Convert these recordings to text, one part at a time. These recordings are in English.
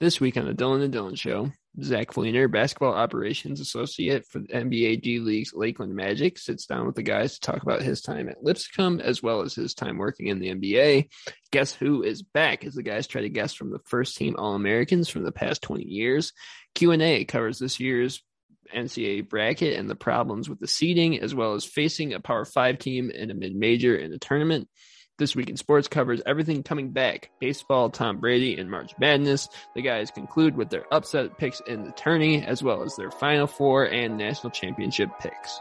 This week on the Dylan and Dylan Show, Zach Fleener, basketball operations associate for the NBA G League's Lakeland Magic, sits down with the guys to talk about his time at Lipscomb as well as his time working in the NBA. Guess who is back? As the guys try to guess from the first team All Americans from the past 20 years. Q and A covers this year's NCAA bracket and the problems with the seeding, as well as facing a Power Five team in a mid major in the tournament. This Week in Sports covers everything coming back baseball, Tom Brady, and March Madness. The guys conclude with their upset picks in the tourney, as well as their Final Four and National Championship picks.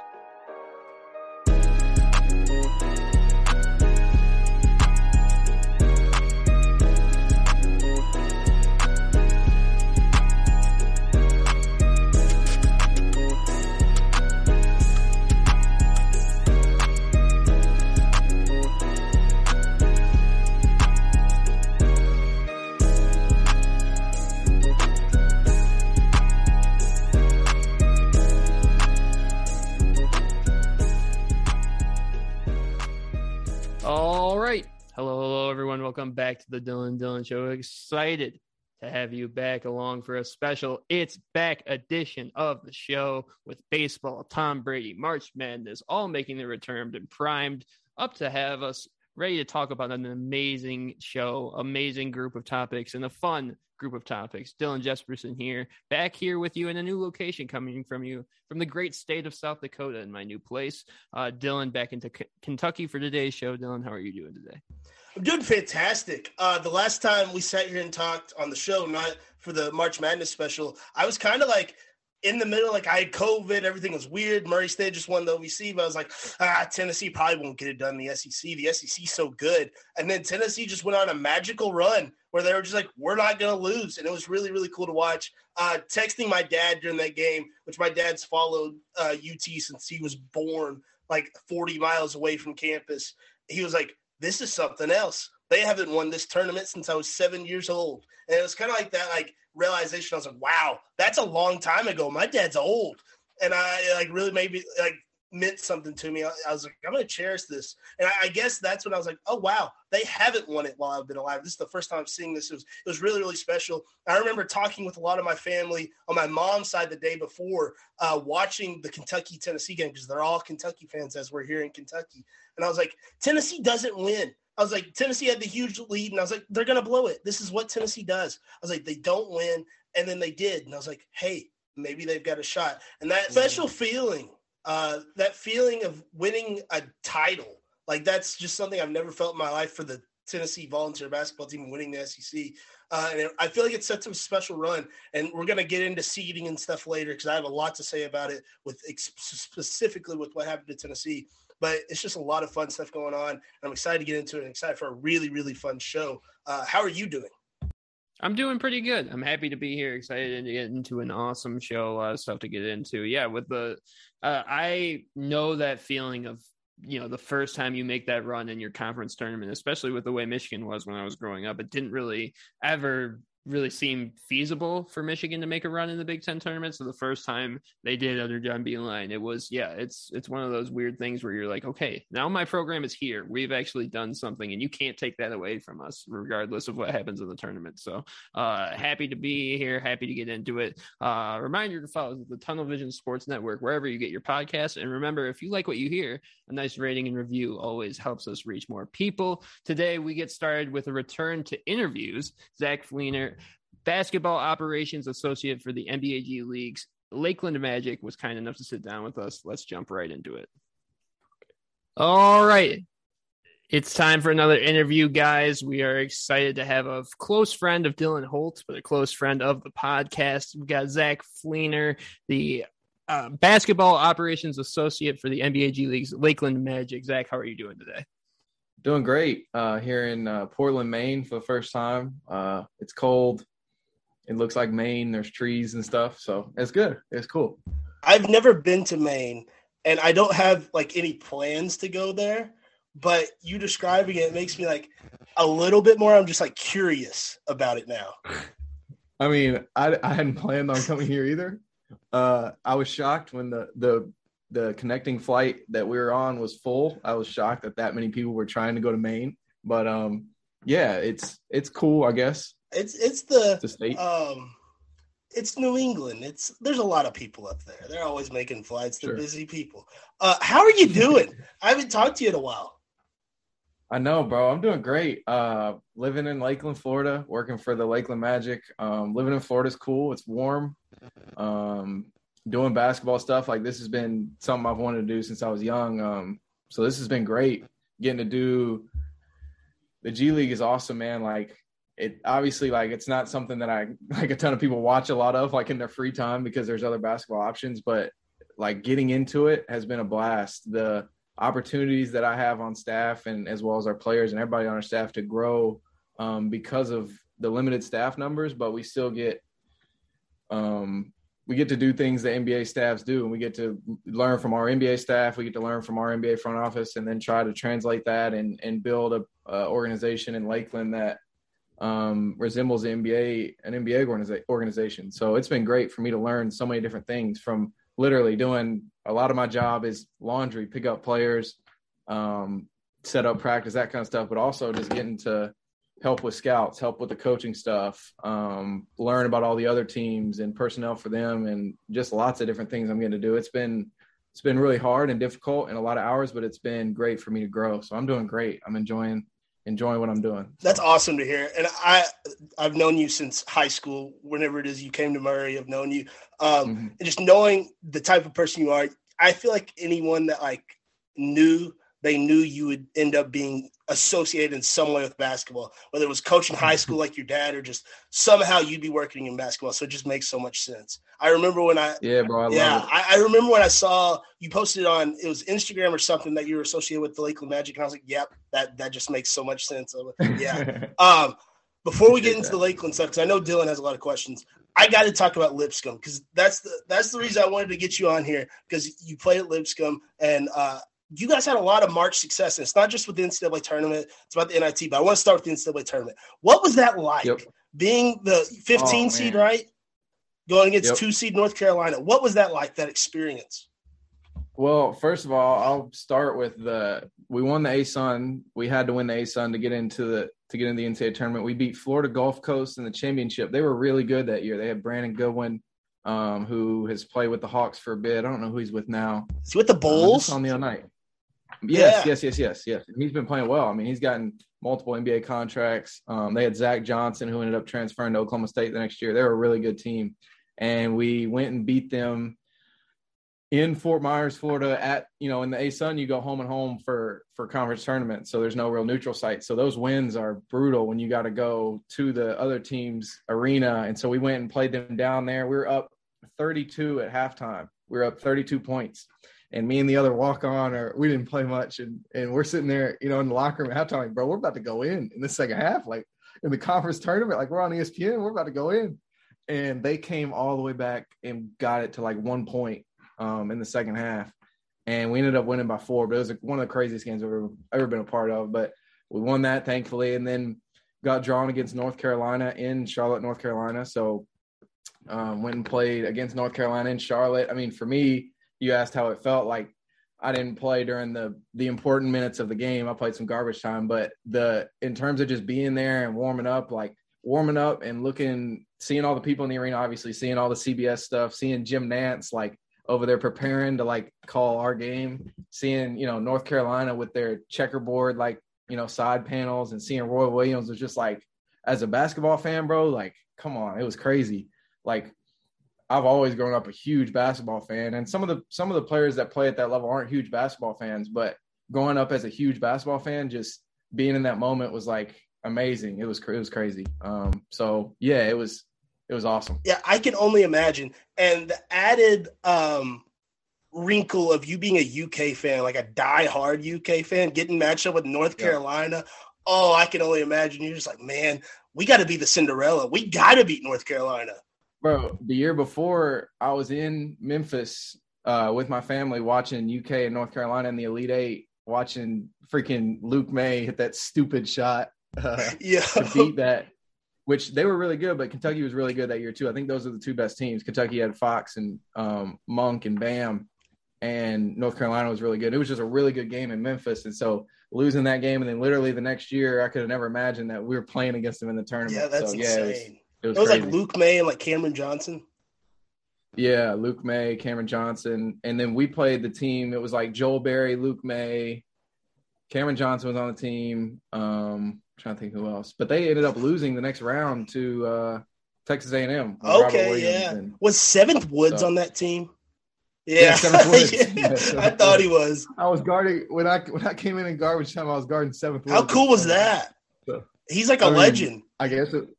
Welcome back to the Dylan Dylan Show. Excited to have you back along for a special It's Back edition of the show with baseball, Tom Brady, March Madness, all making their return and primed up to have us ready to talk about an amazing show, amazing group of topics, and a fun group of topics. Dylan Jesperson here, back here with you in a new location coming from you from the great state of South Dakota in my new place. Uh, Dylan, back into K- Kentucky for today's show. Dylan, how are you doing today? I'm doing fantastic. Uh, the last time we sat here and talked on the show, not for the March Madness special, I was kind of like in the middle, like I had COVID, everything was weird. Murray State just won the OVC, but I was like, ah, Tennessee probably won't get it done the SEC. The SEC's so good. And then Tennessee just went on a magical run where they were just like, we're not going to lose. And it was really, really cool to watch. Uh, texting my dad during that game, which my dad's followed uh, UT since he was born, like 40 miles away from campus. He was like, this is something else. They haven't won this tournament since I was seven years old. And it was kind of like that, like realization. I was like, wow, that's a long time ago. My dad's old. And I like really maybe like meant something to me. I, I was like, I'm going to cherish this. And I, I, guess that's when I was like, oh, wow, they haven't won it while I've been alive. This is the first time I'm seeing this. It was, it was really, really special. I remember talking with a lot of my family on my mom's side the day before, uh, watching the Kentucky Tennessee game because they're all Kentucky fans as we're here in Kentucky. And I was like, Tennessee doesn't win. I was like, Tennessee had the huge lead, and I was like, they're gonna blow it. This is what Tennessee does. I was like, they don't win, and then they did, and I was like, hey, maybe they've got a shot. And that special feeling, uh, that feeling of winning a title, like that's just something I've never felt in my life for the Tennessee volunteer basketball team winning the SEC. Uh, and I feel like it's such a special run. And we're going to get into seeding and stuff later because I have a lot to say about it with specifically with what happened to Tennessee. But it's just a lot of fun stuff going on. I'm excited to get into it and excited for a really, really fun show. Uh, how are you doing? I'm doing pretty good. I'm happy to be here. Excited to get into an awesome show. A lot of stuff to get into. Yeah, with the, uh, I know that feeling of you know the first time you make that run in your conference tournament, especially with the way Michigan was when I was growing up. It didn't really ever really seemed feasible for Michigan to make a run in the Big Ten tournament. So the first time they did under John Beilein, it was yeah, it's it's one of those weird things where you're like, okay, now my program is here. We've actually done something, and you can't take that away from us, regardless of what happens in the tournament. So uh, happy to be here, happy to get into it. Uh, reminder to follow the Tunnel Vision Sports Network wherever you get your podcasts, and remember if you like what you hear, a nice rating and review always helps us reach more people. Today we get started with a return to interviews. Zach Fleener basketball operations associate for the NBA G Leagues. Lakeland Magic was kind enough to sit down with us. Let's jump right into it. All right. It's time for another interview, guys. We are excited to have a close friend of Dylan Holt, but a close friend of the podcast. We've got Zach Fleener, the uh, basketball operations associate for the NBA G League's Lakeland Magic. Zach, how are you doing today? Doing great uh, here in uh, Portland, Maine for the first time. Uh, it's cold it looks like Maine. There's trees and stuff, so it's good. It's cool. I've never been to Maine, and I don't have like any plans to go there. But you describing it makes me like a little bit more. I'm just like curious about it now. I mean, I I hadn't planned on coming here either. Uh, I was shocked when the the the connecting flight that we were on was full. I was shocked that that many people were trying to go to Maine. But um, yeah, it's it's cool, I guess. It's it's the, the state. Um, it's New England. It's there's a lot of people up there. They're always making flights. They're sure. busy people. Uh, how are you doing? I haven't talked to you in a while. I know, bro. I'm doing great. Uh, living in Lakeland, Florida, working for the Lakeland Magic. Um, living in Florida is cool. It's warm. Um, doing basketball stuff like this has been something I've wanted to do since I was young. Um, so this has been great. Getting to do the G League is awesome, man. Like it obviously like it's not something that I like a ton of people watch a lot of like in their free time because there's other basketball options, but like getting into it has been a blast. The opportunities that I have on staff and as well as our players and everybody on our staff to grow um, because of the limited staff numbers, but we still get um, we get to do things that NBA staffs do, and we get to learn from our NBA staff. We get to learn from our NBA front office, and then try to translate that and and build a, a organization in Lakeland that um, resembles the NBA an NBA organiza- organization. So it's been great for me to learn so many different things from literally doing a lot of my job is laundry, pick up players, um, set up practice, that kind of stuff, but also just getting to help with scouts, help with the coaching stuff, um, learn about all the other teams and personnel for them, and just lots of different things I'm going to do. It's been it's been really hard and difficult and a lot of hours, but it's been great for me to grow. So I'm doing great. I'm enjoying enjoying what I'm doing. That's awesome to hear. And I I've known you since high school. Whenever it is you came to Murray, I've known you. Um, mm-hmm. and just knowing the type of person you are, I feel like anyone that like knew they knew you would end up being associated in some way with basketball, whether it was coaching high school like your dad or just somehow you'd be working in basketball. So it just makes so much sense. I remember when I yeah, bro, I yeah, I, I, remember when I saw you posted on it was Instagram or something that you were associated with the Lakeland Magic, and I was like, yep, that that just makes so much sense. yeah. um, before we get into the Lakeland stuff, because I know Dylan has a lot of questions. I got to talk about Lipscomb because that's the that's the reason I wanted to get you on here because you play at Lipscomb and uh, you guys had a lot of March success. And it's not just with the NCAA tournament, it's about the NIT. But I want to start with the NCAA tournament. What was that like? Yep. Being the 15 oh, seed, right? Going against yep. two seed North Carolina. What was that like, that experience? Well, first of all, I'll start with the we won the ASUN. We had to win the ASUN to get into the to get into the NCAA tournament. We beat Florida Gulf Coast in the championship. They were really good that year. They had Brandon Goodwin, um, who has played with the Hawks for a bit. I don't know who he's with now. Is he with the Bulls? on the other night. Yes, yeah. yes, yes, yes, yes. He's been playing well. I mean, he's gotten multiple NBA contracts. Um, they had Zach Johnson, who ended up transferring to Oklahoma State the next year. They were a really good team, and we went and beat them in Fort Myers, Florida. At you know, in the ASUN, you go home and home for for conference tournaments, so there's no real neutral site. So those wins are brutal when you got to go to the other team's arena. And so we went and played them down there. We were up 32 at halftime. We were up 32 points and me and the other walk on or we didn't play much and and we're sitting there you know in the locker room halftime like bro we're about to go in in the second half like in the conference tournament like we're on espn we're about to go in. And they came all the way back and got it to like one point um, in the second half. And we ended up winning by four but it was like one of the craziest games i've ever, ever been a part of. But we won that thankfully and then got drawn against north carolina in charlotte north carolina. So um, went and played against north carolina in charlotte. I mean for me you asked how it felt like I didn't play during the the important minutes of the game. I played some garbage time, but the in terms of just being there and warming up, like warming up and looking, seeing all the people in the arena, obviously seeing all the CBS stuff, seeing Jim Nantz like over there preparing to like call our game, seeing you know North Carolina with their checkerboard like you know side panels, and seeing Roy Williams was just like as a basketball fan, bro, like come on, it was crazy. Like I've always grown up a huge basketball fan, and some of the some of the players that play at that level aren't huge basketball fans. But growing up as a huge basketball fan, just being in that moment was like amazing. It was it was crazy. Um, so yeah, it was it was awesome. Yeah, I can only imagine. And the added um, wrinkle of you being a UK fan, like a die-hard UK fan, getting matched up with North yeah. Carolina. Oh, I can only imagine. You're just like, man, we got to be the Cinderella. We got to beat North Carolina. Bro, the year before I was in Memphis uh, with my family watching UK and North Carolina in the Elite Eight, watching freaking Luke Maye hit that stupid shot uh, yeah. to beat that, which they were really good, but Kentucky was really good that year too. I think those are the two best teams. Kentucky had Fox and um, Monk and Bam, and North Carolina was really good. It was just a really good game in Memphis, and so losing that game, and then literally the next year, I could have never imagined that we were playing against them in the tournament. Yeah, that's so, insane. Yeah, was, it was, it was like Luke Maye and like Cameron Johnson. Yeah, Luke Maye, Cameron Johnson, and then we played the team. It was like Joel Berry, Luke May, Cameron Johnson was on the team. Um, trying to think who else, but they ended up losing the next round to uh, Texas A&M. Okay, yeah. And, was Seventh Woods so. on that team? Yeah, yeah, yeah. I thought he was. I was guarding when I when I came in in garbage time. I was guarding seventh. How cool was that? So, he's like a I mean, legend. I guess it,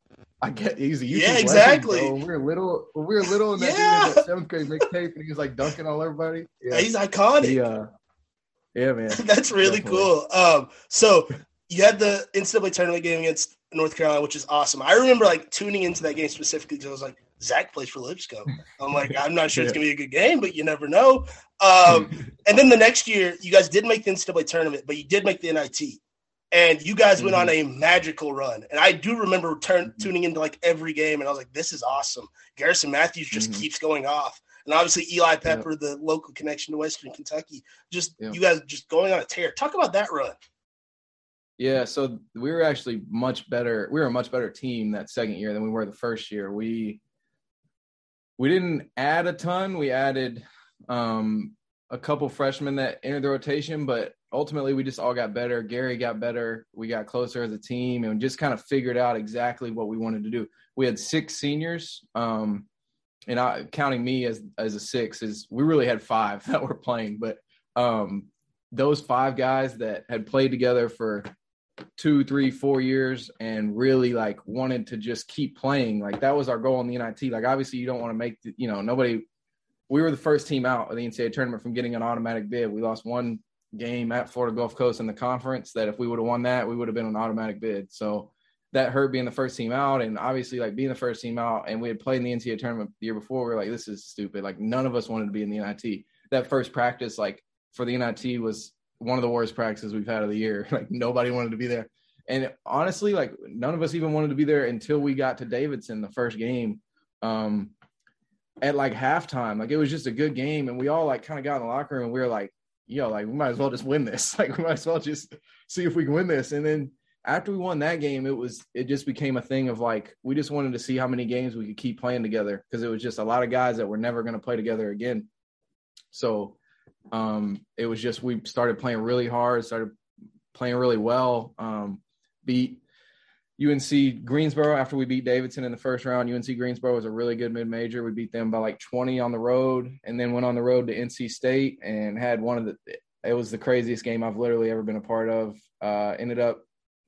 I get he's a YouTube yeah, exactly. Legend, we were little, when we were little in that, yeah. that seventh grade mixtape, and he was like dunking all everybody. Yeah. He's iconic. He, uh, yeah, man. That's really Definitely. cool. Um, so you had the NCAA tournament game against North Carolina, which is awesome. I remember like tuning into that game specifically because I was like, Zach plays for Lipscomb. I'm like, I'm not sure yeah. it's gonna be a good game, but you never know. Um, and then the next year, you guys did make the NCAA tournament, but you did make the NIT, and you guys went on mm-hmm. a magical run. And I do remember turn, mm-hmm. tuning into like every game, and I was like, this is awesome. Garrison Matthews just mm-hmm. keeps going off, and obviously Eli Pepper, the local connection to Western Kentucky, just you guys just going on a tear. Talk about that run. Yeah, so we were actually much better. We were a much better team that second year than we were the first year. We we didn't add a ton. We added um, a couple freshmen that entered the rotation, but ultimately we just all got better. Gary got better. We got closer as a team and just kind of figured out exactly what we wanted to do. We had six seniors, um, and I, counting me as as a six is we really had five that were playing, but um, those five guys that had played together for two, three, four years and really like wanted to just keep playing. Like that was our goal in the NIT. Like obviously you don't want to make the, you know, nobody we were the first team out of the NCAA tournament from getting an automatic bid. We lost one game at Florida Gulf Coast in the conference that if we would have won that, we would have been an automatic bid. So that hurt being the first team out and obviously like being the first team out and we had played in the NCAA tournament the year before. We are like, this is stupid. Like none of us wanted to be in the NIT. That first practice, like for the NIT was one of the worst practices we've had of the year. Like nobody wanted to be there. And honestly, like none of us even wanted to be there until we got to Davidson the first game. Um, at like halftime, like it was just a good game, and we all like kind of got in the locker room and we were like, yo, like we might as well just win this. Like we might as well just see if we can win this. And then after we won that game, it was it just became a thing of like we just wanted to see how many games we could keep playing together because it was just a lot of guys that were never going to play together again. So um, it was just we started playing really hard, started playing really well. Um, beat UNC Greensboro after we beat Davidson in the first round. UNC Greensboro was a really good mid major. We beat them by like 20 on the road, and then went on the road to NC State and had one of the. It was the craziest game I've literally ever been a part of. Uh, ended up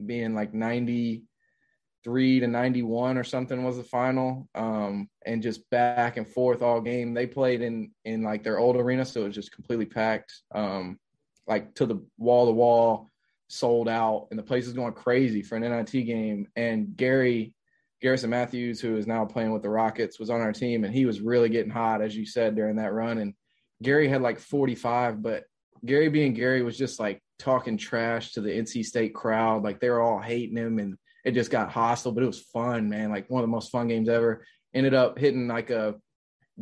being like 93 to 91 or something was the final um, and just back and forth all game they played in in like their old arena so it was just completely packed um, like to the wall to wall sold out and the place is going crazy for an nit game and gary garrison matthews who is now playing with the rockets was on our team and he was really getting hot as you said during that run and gary had like 45 but gary being gary was just like talking trash to the nc state crowd like they were all hating him and it just got hostile, but it was fun, man. Like one of the most fun games ever. Ended up hitting like a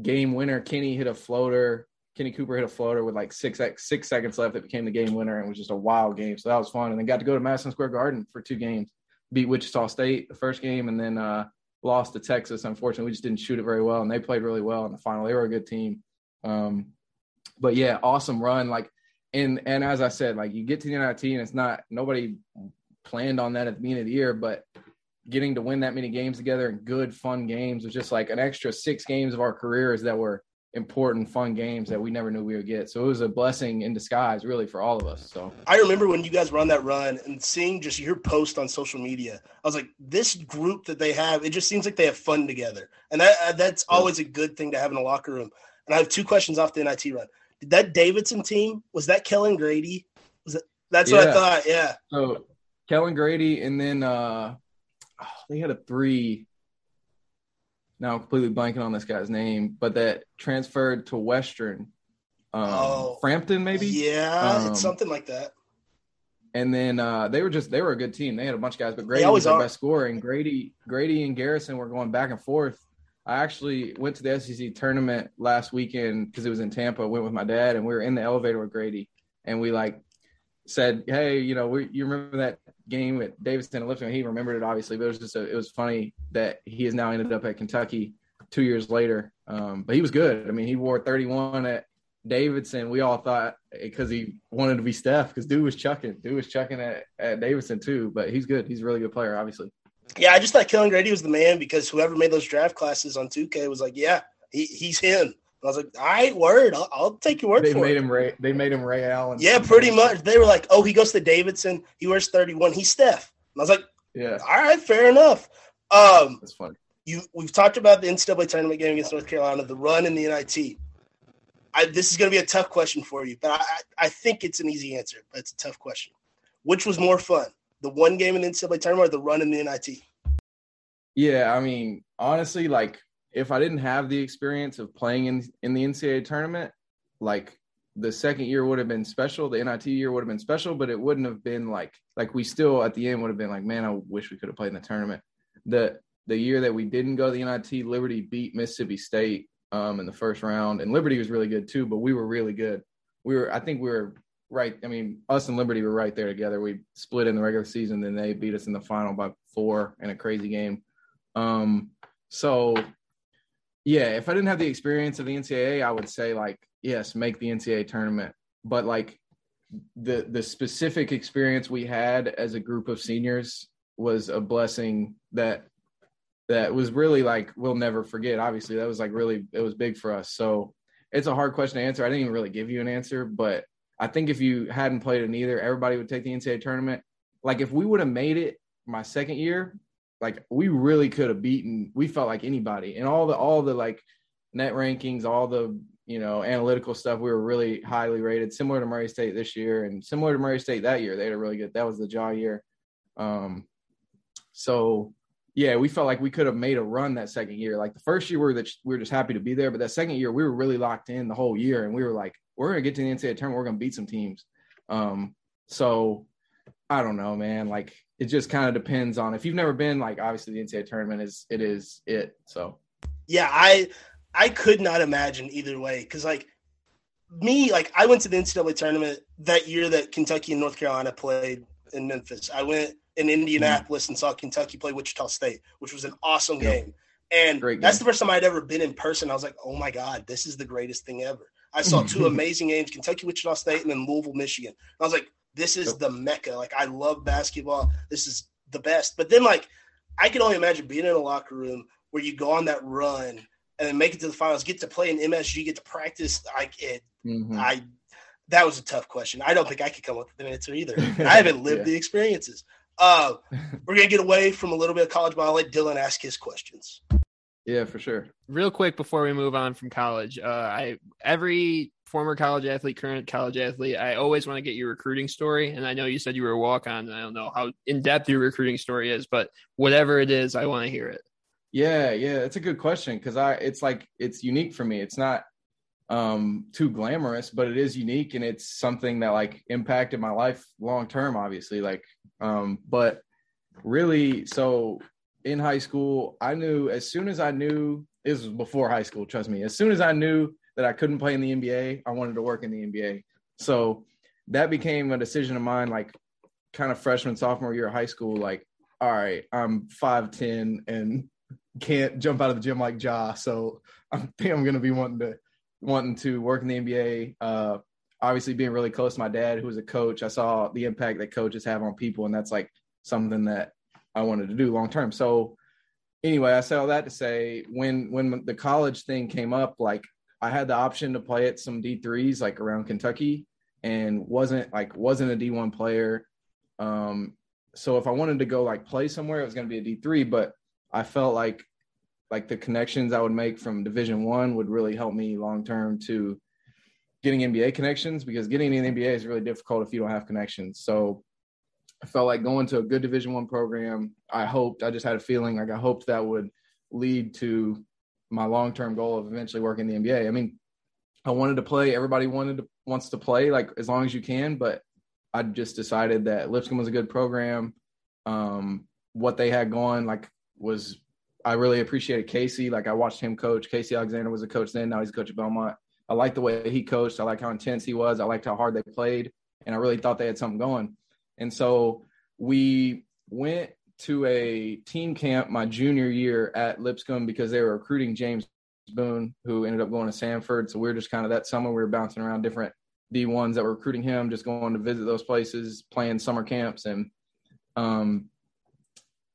game winner. Kenny hit a floater. Kenny Cooper hit a floater with like six six seconds left. It became the game winner and was just a wild game. So that was fun. And then got to go to Madison Square Garden for two games. Beat Wichita State the first game and then uh, lost to Texas. Unfortunately, we just didn't shoot it very well. And they played really well in the final. They were a good team. Um, but yeah, awesome run. Like and and as I said, like you get to the NIT and it's not nobody planned on that at the beginning of the year, but getting to win that many games together and good fun games was just like an extra six games of our careers that were important fun games that we never knew we would get. So it was a blessing in disguise really for all of us so. I remember when you guys were on that run and seeing just your post on social media i was like this group that they have it just seems like they have fun together. And that uh, that's always a good thing to have in a locker room. And i have two questions off the nit run. Did that davidson team was that kellan grady? Was it that's yeah. what i thought yeah. So Kellan Grady, and then uh, they had a three. Now I'm completely blanking on this guy's name, but that transferred to Western. Um, oh, Frampton, maybe. Yeah, um, it's something like that. And then uh, they were just they were a good team. They had a bunch of guys, but Grady was their best scorer. And Grady, Grady and Garrison were going back and forth. I actually went to the SEC tournament last weekend because it was in Tampa. Went with my dad, and we were in the elevator with Grady, and we like said, "Hey, you know, we, you remember that game at Davidson and Lipscomb?" He remembered it obviously, but it was just a, it was funny that he has now ended up at Kentucky two years later. Um, but he was good. I mean, he wore 31 at Davidson. We all thought because he wanted to be Steph because dude was chucking, dude was chucking at, at Davidson too. But he's good. He's a really good player, obviously. Yeah, I just thought Kellan Grady was the man because whoever made those draft classes on 2K was like, yeah, he, he's him. I was like, all right, word. I'll, I'll take your word they for made it. Him Ray, they made him Ray Allen. Yeah, pretty much. They were like, oh, he goes to Davidson. He wears 31. He's Steph. And I was like, yeah, all right, fair enough. Um, That's funny. You, we've talked about the NCAA tournament game against North Carolina, the run in the NIT. I, this is going to be a tough question for you, but I, I think it's an easy answer. But it's a tough question. Which was more fun, the one game in the NCAA tournament or the run in the NIT? Yeah, I mean, honestly, like if I didn't have the experience of playing in in the NCAA tournament, like the second year would have been special. The NIT year would have been special, but it wouldn't have been like like we still at the end would have been like, man, I wish we could have played in the tournament. The the year that we didn't go to the NIT, Liberty beat Mississippi State um, in the first round, and Liberty was really good too. But we were really good. We were, I think, we were right. I mean, us and Liberty were right there together. We split in the regular season, then they beat us in the final by four in a crazy game. Um, so yeah, if I didn't have the experience of the NCAA, I would say like yes, make the NCAA tournament. But like the the specific experience we had as a group of seniors was a blessing that that was really like we'll never forget. Obviously, that was like really it was big for us. So it's a hard question to answer. I didn't even really give you an answer, but I think if you hadn't played in either, everybody would take the NCAA tournament. Like if we would have made it my second year, like we really could have beaten. We felt like anybody, and all the all the like net rankings, all the you know analytical stuff. We were really highly rated, similar to Murray State this year, and similar to Murray State that year. They had a really good. That was the Ja year. Um, so yeah, we felt like we could have made a run that second year. Like the first year, we were, the, we were just happy to be there, but that second year, we were really locked in the whole year, and we were like, we're gonna get to the NCAA tournament, we're gonna beat some teams. Um, so I don't know, man. Like it just kind of depends on if you've never been. Like obviously, the NCAA tournament is it is it. So yeah, I I could not imagine either way because like me, like I went to the NCAA tournament that year that Kentucky and North Carolina played in Memphis. I went in Indianapolis mm-hmm. and saw Kentucky play Wichita State, which was an awesome game. And game. that's the first time I'd ever been in person. I was like, oh my God, this is the greatest thing ever. I saw two amazing games, Kentucky, Wichita State, and then Louisville, Michigan. I was like, this is the mecca. Like, I love basketball. This is the best. But then, like, I can only imagine being in a locker room where you go on that run and then make it to the finals, get to play in MSG, get to practice. Like, it, mm-hmm. I, that was a tough question. I don't think I could come up with an answer either. I haven't lived yeah. the experiences. Uh, we're gonna get away from a little bit of college, but I'll let Dylan ask his questions. Yeah, for sure. Real quick before we move on from college, uh, I every former college athlete, current college athlete, I always want to get your recruiting story. And I know you said you were a walk on. I don't know how in depth your recruiting story is, but whatever it is, I want to hear it. Yeah, yeah, it's a good question because I it's like it's unique for me. It's not um too glamorous, but it is unique and it's something that like impacted my life long term, obviously. Like um, but really, so in high school, I knew as soon as I knew this was before high school, trust me, as soon as I knew that I couldn't play in the NBA, I wanted to work in the NBA. So that became a decision of mine, like kind of freshman, sophomore year of high school. Like, all right, I'm 5'10 and can't jump out of the gym like Ja. So I think I'm going to be wanting to wanting to work in the NBA. Uh, obviously being really close to my dad, who was a coach, I saw the impact that coaches have on people, and that's like something that I wanted to do long term. So anyway, I said all that to say when when the college thing came up, like I had the option to play at some D threes like around Kentucky, and wasn't like wasn't a D one player. Um, so if I wanted to go like play somewhere, it was going to be a D three. But I felt like like the connections I would make from Division One would really help me long term to getting NBA connections because getting in the NBA is really difficult if you don't have connections. So I felt like going to a good Division One program. I hoped, I just had a feeling like I hoped that would lead to my long term goal of eventually working in the NBA. I mean, I wanted to play. Everybody wanted to wants to play like as long as you can, but I just decided that Lipscomb was a good program. Um, what they had going like was I really appreciated Casey. Like I watched him coach. Casey Alexander was a coach then. Now he's a coach at Belmont. I liked the way he coached. I liked how intense he was. I liked how hard they played. and I really thought they had something going. And so we went to a team camp my junior year at Lipscomb because they were recruiting James Boone, who ended up going to Samford. So we were just kind of that summer we were bouncing around different D1s that were recruiting him, just going to visit those places, playing summer camps. And um,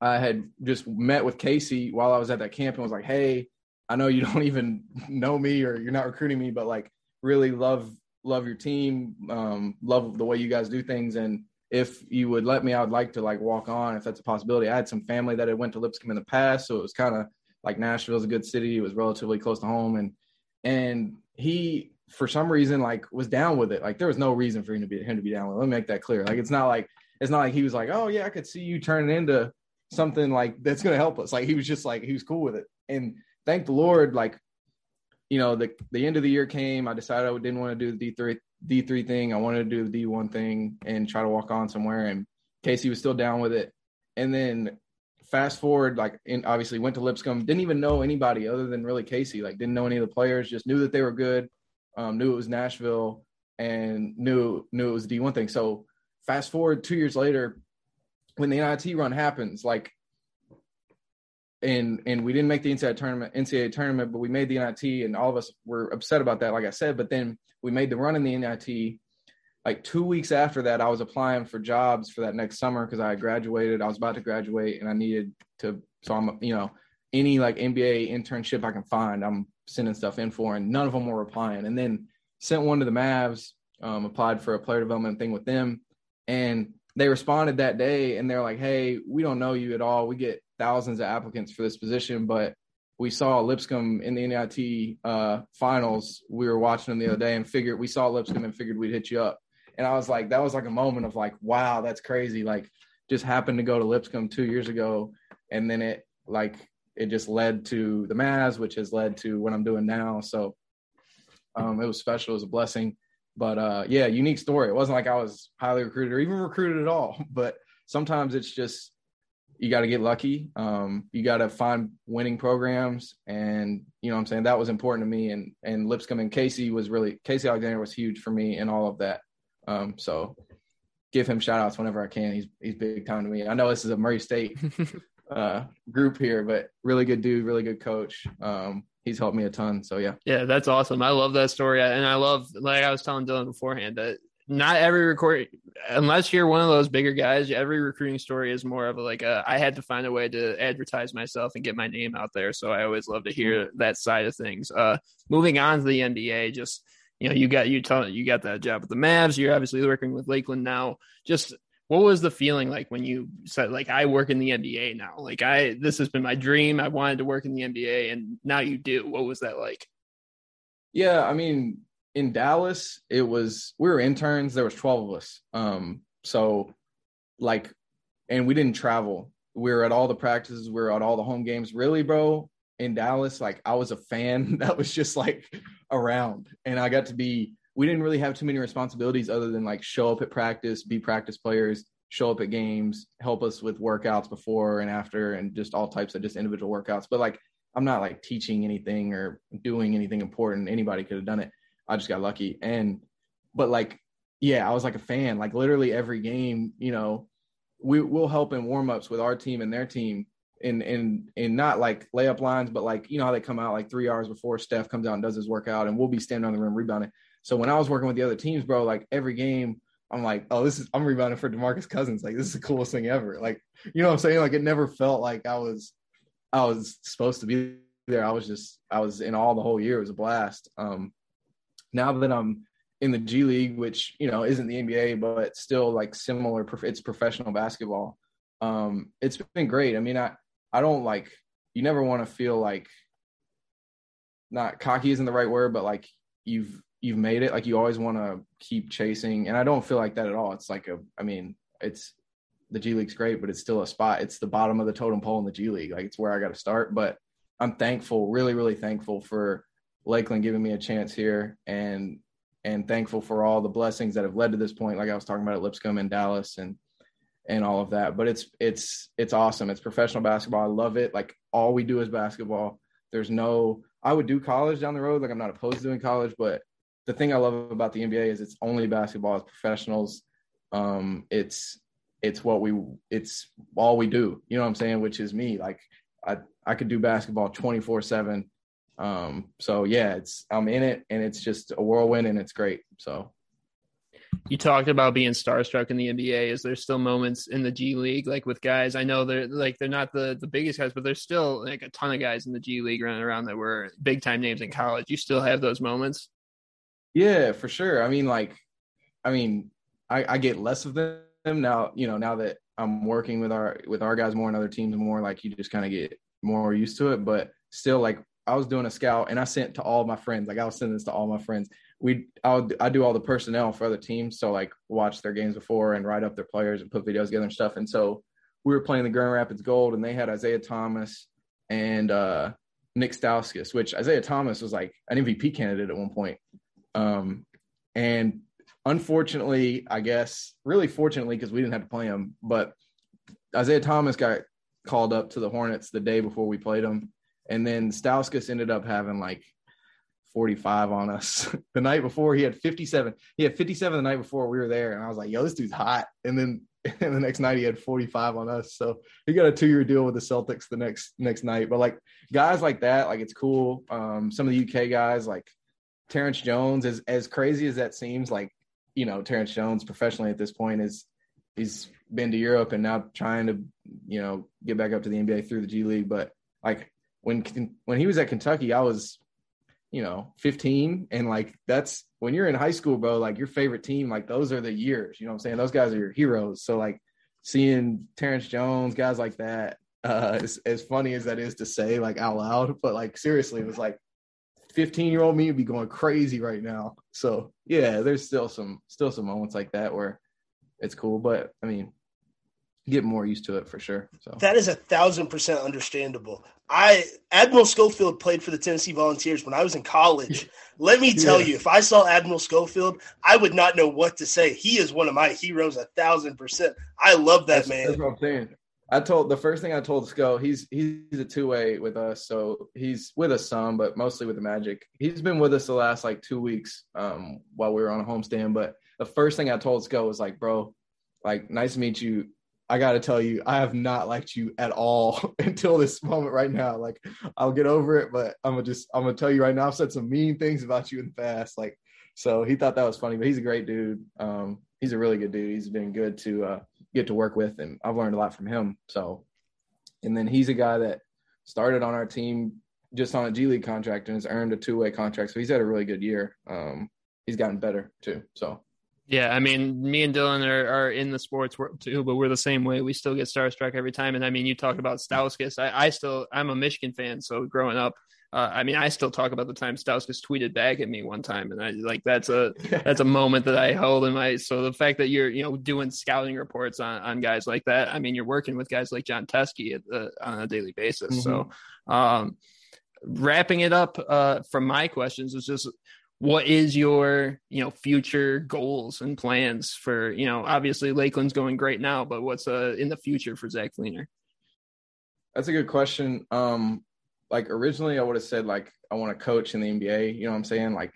I had just met with Casey while I was at that camp and was like, hey, I know you don't even know me or you're not recruiting me, but like really love love your team, um, love the way you guys do things, and if you would let me, I would like to like walk on if that's a possibility. I had some family that had went to Lipscomb in the past, so it was kind of like Nashville's a good city. It was relatively close to home, and and he for some reason like was down with it. Like there was no reason for him to be him to be down with. It. Let me make that clear. Like it's not like it's not like he was like, oh yeah, I could see you turning into something like that's gonna help us. Like he was just like he was cool with it, and thank the Lord, like you know, the the end of the year came. I decided I didn't want to do the D three D three thing. I wanted to do the D one thing and try to walk on somewhere. And Casey was still down with it. And then fast forward, like, and obviously went to Lipscomb. Didn't even know anybody other than really Casey. Like, didn't know any of the players. Just knew that they were good. Um, knew it was Nashville, and knew knew it was D one thing. So fast forward two years later, when the NIT run happens, like and and we didn't make the NCAA tournament, NCAA tournament, but we made the NIT, and all of us were upset about that, like I said. But then we made the run in the NIT. Like two weeks after that, I was applying for jobs for that next summer because I graduated. I was about to graduate, and I needed to. So I'm, you know, any like NBA internship I can find, I'm sending stuff in for, and none of them were replying. And then sent one to the Mavs, um, applied for a player development thing with them, and they responded that day, and they're like, "Hey, we don't know you at all. We get thousands of applicants for this position, but we saw Lipscomb in the NIT uh, finals. We were watching them the other day and figured we saw Lipscomb and figured we'd hit you up. And I was like, that was like a moment of like, wow, that's crazy. Like, just happened to go to Lipscomb two years ago, and then it like it just led to the Mavs, which has led to what I'm doing now. So um, it was special. It was a blessing. But uh, yeah, unique story. It wasn't like I was highly recruited or even recruited at all. But sometimes it's just you got to get lucky. Um, you got to find winning programs, and you know what I'm saying that was important to me. And and Lipscomb and Casey was really Casey Alexander was huge for me in all of that. Um, so give him shout outs whenever I can. He's he's big time to me. I know this is a Murray State uh, group here, but really good dude, really good coach. Um, he's helped me a ton. So yeah. Yeah, that's awesome. I love that story. And I love like I was telling Dylan beforehand that not every record unless you're one of those bigger guys every recruiting story is more of a, like a, I had to find a way to advertise myself and get my name out there. So i always love to hear that side of things. Uh moving on to the nba just you know you got you tell you got that job with the mavs. You're obviously working with lakeland now. Just what was the feeling like when you said like i work in the nba now? Like i this has been my dream. I wanted to work in the nba and now you do. What was that like? Yeah i mean in Dallas, it was we were interns. There was twelve of us. Um, so like, and we didn't travel. We were at all the practices. We were at all the home games. Really, bro, in Dallas, like I was a fan that was just like around, and I got to be. We didn't really have too many responsibilities other than like show up at practice, be practice players, show up at games, help us with workouts before and after, and just all types of just individual workouts. But like, I'm not like teaching anything or doing anything important. Anybody could have done it I just got lucky. And but like, yeah, I was like a fan. Like literally every game, you know, we will help in warmups with our team and their team And and and not like layup lines, but like you know how they come out like three hours before Steph comes out and does his workout, and we'll be standing on the rim rebounding. So when I was working with the other teams, bro, like every game, I'm like, oh, this is I'm rebounding for Demarcus Cousins. Like this is the coolest thing ever. Like you know what I'm saying? Like it never felt like I was I was supposed to be there. I was just I was in all the whole year. It was a blast. Um, now that I'm in the G League, which you know isn't the NBA, but still like similar. It's professional basketball. Um, it's been great. I mean, I I don't like. You never want to feel like not cocky isn't the right word, but like you've you've made it. Like you always want to keep chasing, and I don't feel like that at all. It's like a. I mean, it's the G League's great, but it's still a spot. It's the bottom of the totem pole in the G League. Like it's where I got to start. But I'm thankful, really, really thankful for Lakeland giving me a chance here and and thankful for all the blessings that have led to this point like I was talking about at Lipscomb and Dallas and and all of that but it's it's it's awesome it's professional basketball I love it like all we do is basketball there's no I would do college down the road like I'm not opposed to doing college but the thing I love about the NBA is it's only basketball. It's professionals. Um, it's it's what we it's all we do. You know what I'm saying? Which is me. Like I I could do basketball 24 seven. Um, so yeah, it's I'm in it, and it's just a whirlwind, and it's great. So you talked about being starstruck in the NBA. Is there still moments in the G League, like with guys? I know they're like they're not the the biggest guys, but there's still like a ton of guys in the G League running around that were big time names in college. You still have those moments? Yeah, for sure. I mean, like, I mean, I, I get less of them now. You know, now that I'm working with our with our guys more and other teams more, like you just kind of get more used to it. But still, like I was doing a scout and I sent to all my friends. Like I was sending this to all my friends we I do all the personnel for other teams, so like watch their games before and write up their players and put videos together and stuff. And so we were playing the Grand Rapids Gold, and they had Isaiah Thomas and uh, Nick Stauskas, which Isaiah Thomas was like an MVP candidate at one point. Um, and unfortunately, I guess, really fortunately, because we didn't have to play him, but Isaiah Thomas got called up to the Hornets the day before we played him. And then Stauskas ended up having like 45 on us. the night before, he had 57. He had 57 the night before we were there, and I was like, "Yo, this dude's hot." And then and the next night, he had 45 on us. So he got a two year deal with the Celtics the next next night. But like guys like that, like it's cool. Um, some of the UK guys, like Terrence Jones, as as crazy as that seems, like you know, Terrence Jones professionally at this point is he's been to Europe and now trying to you know get back up to the NBA through the G League. But like when when he was at Kentucky, I was you know 15 and like that's when you're in high school bro like your favorite team like those are the years. You know what i'm saying? Those guys are your heroes. So like seeing terrence jones guys like that uh as, as funny as that is to say like out loud but like seriously it was like 15 year old me would be going crazy right now. So yeah there's still some still some moments like that where it's cool but i mean get more used to it for sure. So. That is a thousand percent understandable. I Admiral Schofield played for the Tennessee Volunteers when I was in college. Let me tell yeah. you, if I saw Admiral Schofield, I would not know what to say. He is one of my heroes, a thousand percent. I love that that's, man. That's what I'm saying. I told the first thing I told Sco, he's he's a two way with us, so he's with us some, but mostly with the Magic. He's been with us the last like two weeks um, while we were on a homestand. But the first thing I told Sco was like, bro, like nice to meet you I got to tell you, I have not liked you at all until this moment right now. Like, I'll get over it, but I'm gonna just, I'm gonna tell you right now, I've said some mean things about you in the past. Like, so he thought that was funny, but he's a great dude. Um, he's a really good dude. He's been good to uh, get to work with, and I've learned a lot from him. So, and then he's a guy that started on our team just on a G League contract and has earned a two way contract. So he's had a really good year. Um, he's gotten better too. So yeah, I mean, me and Dylan are, are in the sports world too, but we're the same way. We still get starstruck every time. And I mean, you talk about Stauskas. I, I still, I'm a Michigan fan, so growing up, uh, I mean, I still talk about the time Stauskas tweeted back at me one time, and I like that's a that's a moment that I hold in my. So the fact that you're you know doing scouting reports on on guys like that, I mean, you're working with guys like Jon Teske on a daily basis. Mm-hmm. So, um, wrapping it up uh, from my questions is just what is your you know future goals and plans for you know obviously Lakeland's going great now, but what's uh in the future for Zach Fleener? That's a good question. Um, like originally I would have said like I want to coach in the NBA. You know what I'm saying? Like,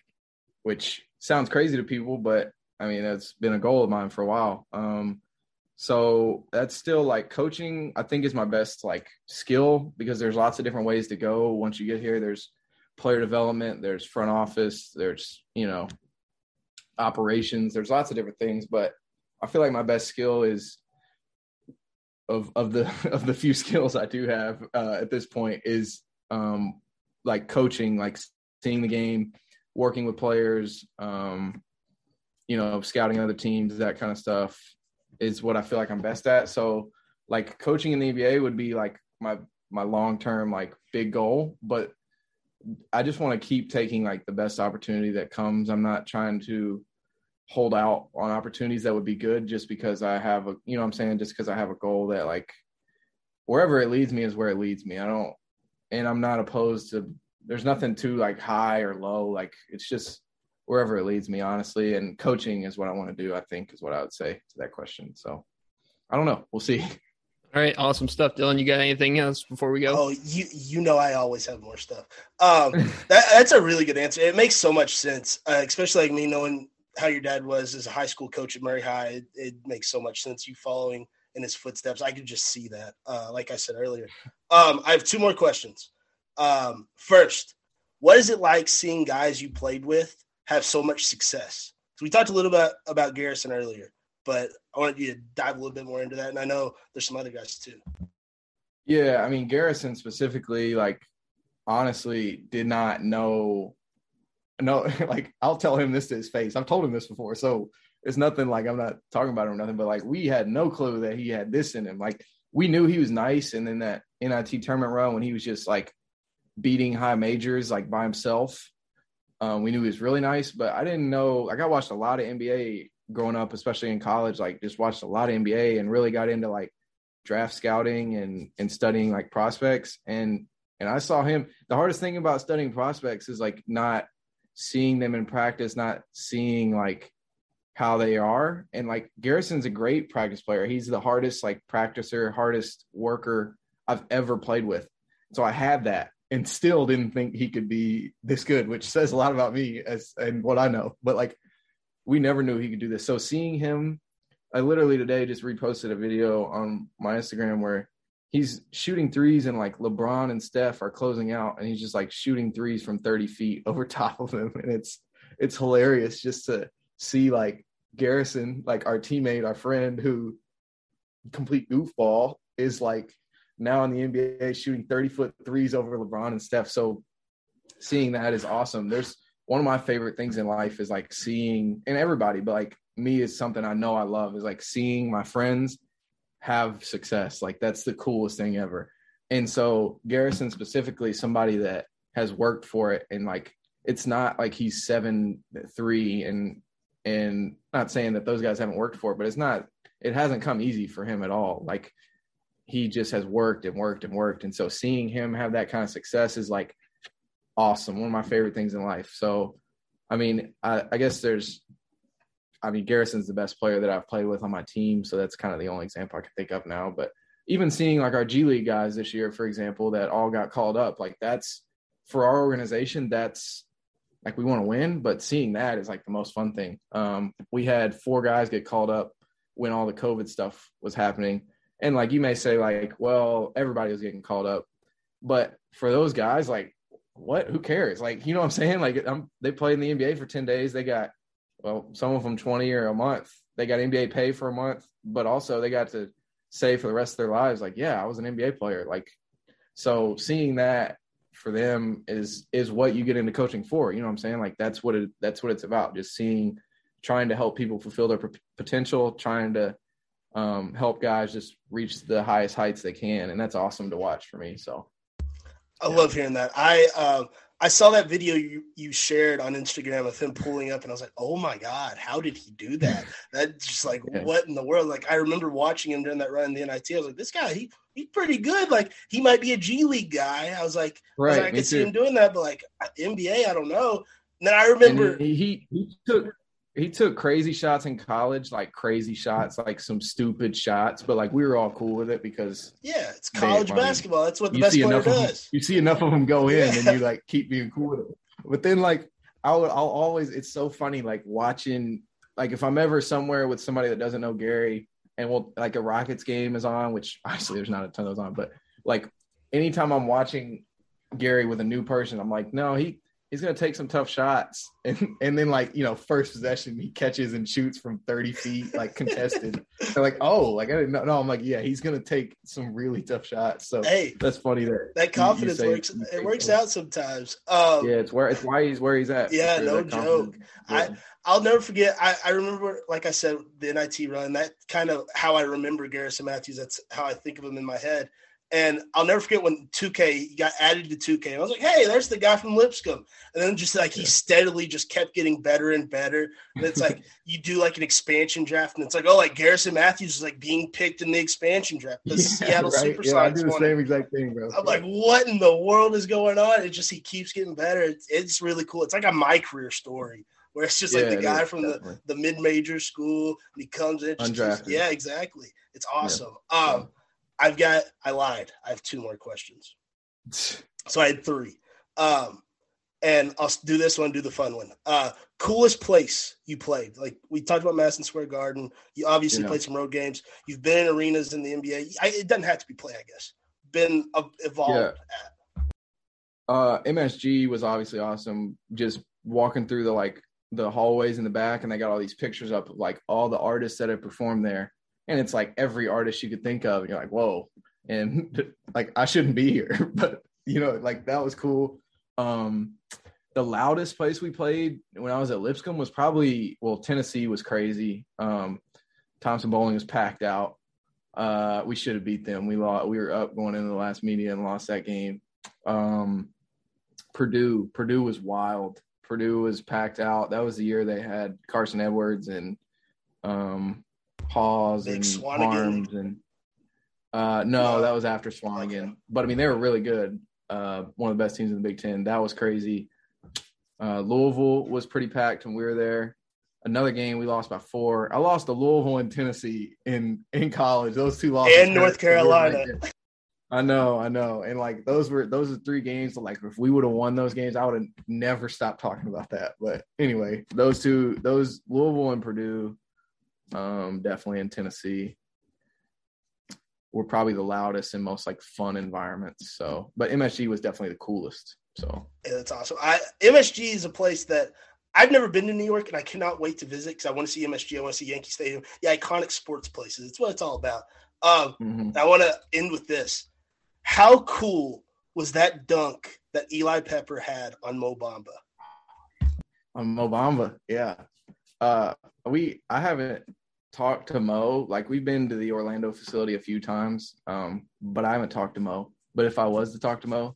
which sounds crazy to people, but I mean that's been a goal of mine for a while. Um, so that's still like coaching. I think is my best like skill because there's lots of different ways to go once you get here. There's player development, there's front office, there's, you know, operations, there's lots of different things, but I feel like my best skill is of of the of the few skills I do have uh, at this point is um like coaching, like seeing the game, working with players, um, you know, scouting other teams, that kind of stuff is what I feel like I'm best at. So like coaching in the NBA would be like my my long term like big goal, but I just want to keep taking like the best opportunity that comes. I'm not trying to hold out on opportunities that would be good just because I have a, you know I'm saying, just because I have a goal that like wherever it leads me is where it leads me. I don't, and I'm not opposed to, there's nothing too like high or low. Like it's just wherever it leads me, honestly. And coaching is what I want to do, I think is what I would say to that question. So I don't know. We'll see. All right, awesome stuff, Dylan. You got anything else before we go? Oh, you you know I always have more stuff. Um, that, that's a really good answer. It makes so much sense, uh, especially like me knowing how your dad was as a high school coach at Murray High. It, it makes so much sense. You following in his footsteps. I could just see that. Uh, like I said earlier, um, I have two more questions. Um, first, what is it like seeing guys you played with have so much success? So we talked a little bit about Garrison earlier, but I wanted you to dive a little bit more into that. And I know there's some other guys too. Yeah, I mean Garrison specifically, like honestly, did not know. No, like I'll tell him this to his face. I've told him this before, so it's nothing like I'm not talking about him or nothing. But like we had no clue that he had this in him. Like we knew he was nice, and then that NIT tournament run when he was just like beating high majors like by himself. Um, we knew he was really nice, but I didn't know. Like I watched a lot of NBA growing up, especially in college. Like just watched a lot of NBA and really got into like draft scouting and and studying like prospects. And and I saw him. The hardest thing about studying prospects is like not seeing them in practice, not seeing like how they are. And like Garrison's a great practice player. He's the hardest like practicer, hardest worker I've ever played with. So I had that and still didn't think he could be this good, which says a lot about me as and what I know. But like we never knew he could do this. So seeing him, I literally today just reposted a video on my Instagram where he's shooting threes and like LeBron and Steph are closing out and he's just like shooting threes from 30 feet over top of them. And it's it's hilarious just to see like Garrison, like our teammate, our friend who complete goofball is like now in the NBA shooting 30 foot threes over LeBron and Steph. So seeing that is awesome. There's one of my favorite things in life is like seeing and everybody, but like me is something I know I love is like seeing my friends have success. Like that's the coolest thing ever. And so Garrison specifically, somebody that has worked for it and like it's not like he's seven three and and not saying that those guys haven't worked for it, but it's not it hasn't come easy for him at all. Like he just has worked and worked and worked. And so seeing him have that kind of success is like awesome. One of my favorite things in life. So, I mean, I, I guess there's, I mean, Garrison's the best player that I've played with on my team. So that's kind of the only example I can think of now. But even seeing like our G League guys this year, for example, that all got called up, like that's for our organization, that's like we want to win, but seeing that is like the most fun thing. Um, we had four guys get called up when all the COVID stuff was happening and like you may say, like, well, everybody was getting called up, but for those guys, like, what? Who cares? Like, you know what I'm saying? Like, I'm, they played in the NBA for ten days. They got, well, some of them twenty or a month. They got NBA pay for a month, but also they got to say for the rest of their lives, like, yeah, I was an NBA player. Like, so seeing that for them is is what you get into coaching for. You know what I'm saying? Like, that's what it that's what it's about. Just seeing, trying to help people fulfill their p- potential, trying to um, help guys just reach the highest heights they can, and that's awesome to watch for me. So, I love hearing that. I um, I saw that video you, you shared on Instagram of him pulling up, and I was like, "Oh my god, how did he do that?" That's just like, yeah. what in the world? Like, I remember watching him during that run in the NIT. I was like, "This guy, he he's pretty good. Like, he might be a G League guy." I was like, right, I, was like, I could see him doing that, but like NBA, I don't know. And then I remember he, he took he took crazy shots in college, like crazy shots, like some stupid shots, but like we were all cool with it because yeah, it's college basketball. That's what the best player does. Them, you see enough of them go in, yeah. and you like keep being cool with it. But then like I'll I'll always it's so funny like watching like if I'm ever somewhere with somebody that doesn't know Gary and we'll like a Rockets game is on, which obviously there's not a ton of those on, but like anytime I'm watching Gary with a new person, I'm like, no, he he's gonna take some tough shots, and and then like you know first possession he catches and shoots from thirty feet like contested. They're like, oh, like I didn't know. No, I'm like, yeah, he's gonna take some really tough shots. So hey, that's funny that that confidence you, you works. It works out sometimes. Um, yeah, it's where it's why he's where he's at. Yeah, no joke. Yeah. I I'll never forget. I, I remember, like I said, the NIT run. That kind of how I remember Garrison Matthews. That's how I think of him in my head. And I'll never forget when 2K got added to 2K. I was like, hey, there's the guy from Lipscomb. And then just like he steadily just kept getting better and better. And it's like you do like an expansion draft, and it's like, oh, like Garrison Matthews is like being picked in the expansion draft. The yeah, Seattle right? Supersonics. Yeah, I do the same exact thing, bro. I'm like, what in the world is going on? It just he keeps getting better. It's, it's really cool. It's like a my career story where it's just yeah, like the guy is, from the, the mid major school and he comes in. Just, yeah, exactly. It's awesome. Um, I've got. I lied. I have two more questions. So I had three. Um, and I'll do this one, do the fun one. Uh, coolest place you played? Like we talked about Madison Square Garden. You obviously yeah. played some road games. You've been in arenas in the NBA. I, it doesn't have to be play, I guess. Been uh, evolved. Yeah. Uh, MSG was obviously awesome. Just walking through the like the hallways in the back, and they got all these pictures up of like all the artists that have performed there, and it's like every artist you could think of. And you're like, whoa, and like I shouldn't be here, but you know, like that was cool. Um, the loudest place we played when I was at Lipscomb was probably well, Tennessee was crazy. Um, Thompson-Boling was packed out. Uh, we should have beat them. We lost. We were up going into the last media and lost that game. Um, Purdue, Purdue was wild. Purdue was packed out. That was the year they had Carsen Edwards and um, Haas and Haarms and uh, no, that was after Swanigan. Okay. But I mean, they were really good. Uh, one of the best teams in the Big Ten. That was crazy. Uh, Louisville was pretty packed when we were there. Another game we lost by four. I lost to Louisville and Tennessee in in college. Those two losses in North Carolina. I know, I know, and like those were those are three games. So like if we would have won those games, I would have never stopped talking about that. But anyway, those two, those Louisville and Purdue, um, definitely in Tennessee We're probably the loudest and most like fun environments. So, but MSG was definitely the coolest. So yeah, that's awesome. I MSG is a place that I've never been to New York, and I cannot wait to visit because I want to see MSG. I want to see Yankee Stadium. Yeah, iconic sports places. It's what it's all about. Um, mm-hmm. I want to end with this. How cool was that dunk that Eli Pepper had on Mo Bamba? On Mo Bamba, yeah. Uh, we I haven't talked to Mo. Like we've been to the Orlando facility a few times, um, but I haven't talked to Mo. But if I was to talk to Mo,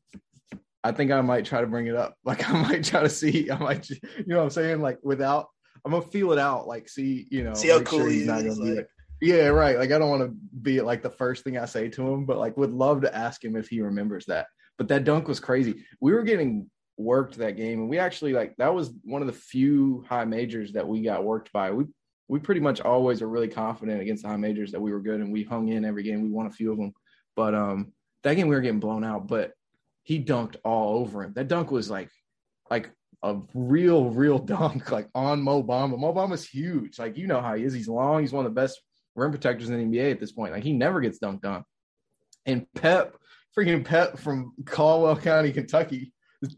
I think I might try to bring it up. Like I might try to see. I might, you know, what I'm saying, like without, I'm gonna feel it out. Like see, you know, see how cool sure he's not gonna be like, yeah, right. Like I don't want to be like the first thing I say to him, but like would love to ask him if he remembers that. But that dunk was crazy. We were getting worked that game, and we actually like that was one of the few high majors that we got worked by. We we pretty much always are really confident against the high majors that we were good and we hung in every game. We won a few of them, but um, that game we were getting blown out. But he dunked all over him. That dunk was like, like a real, real dunk, like on Mo Bamba. Mo Bamba's huge. Like you know how he is. He's long. He's one of the best rim protectors in the NBA at this point. Like he never gets dunked on. And Pep, freaking Pep from Caldwell County, Kentucky,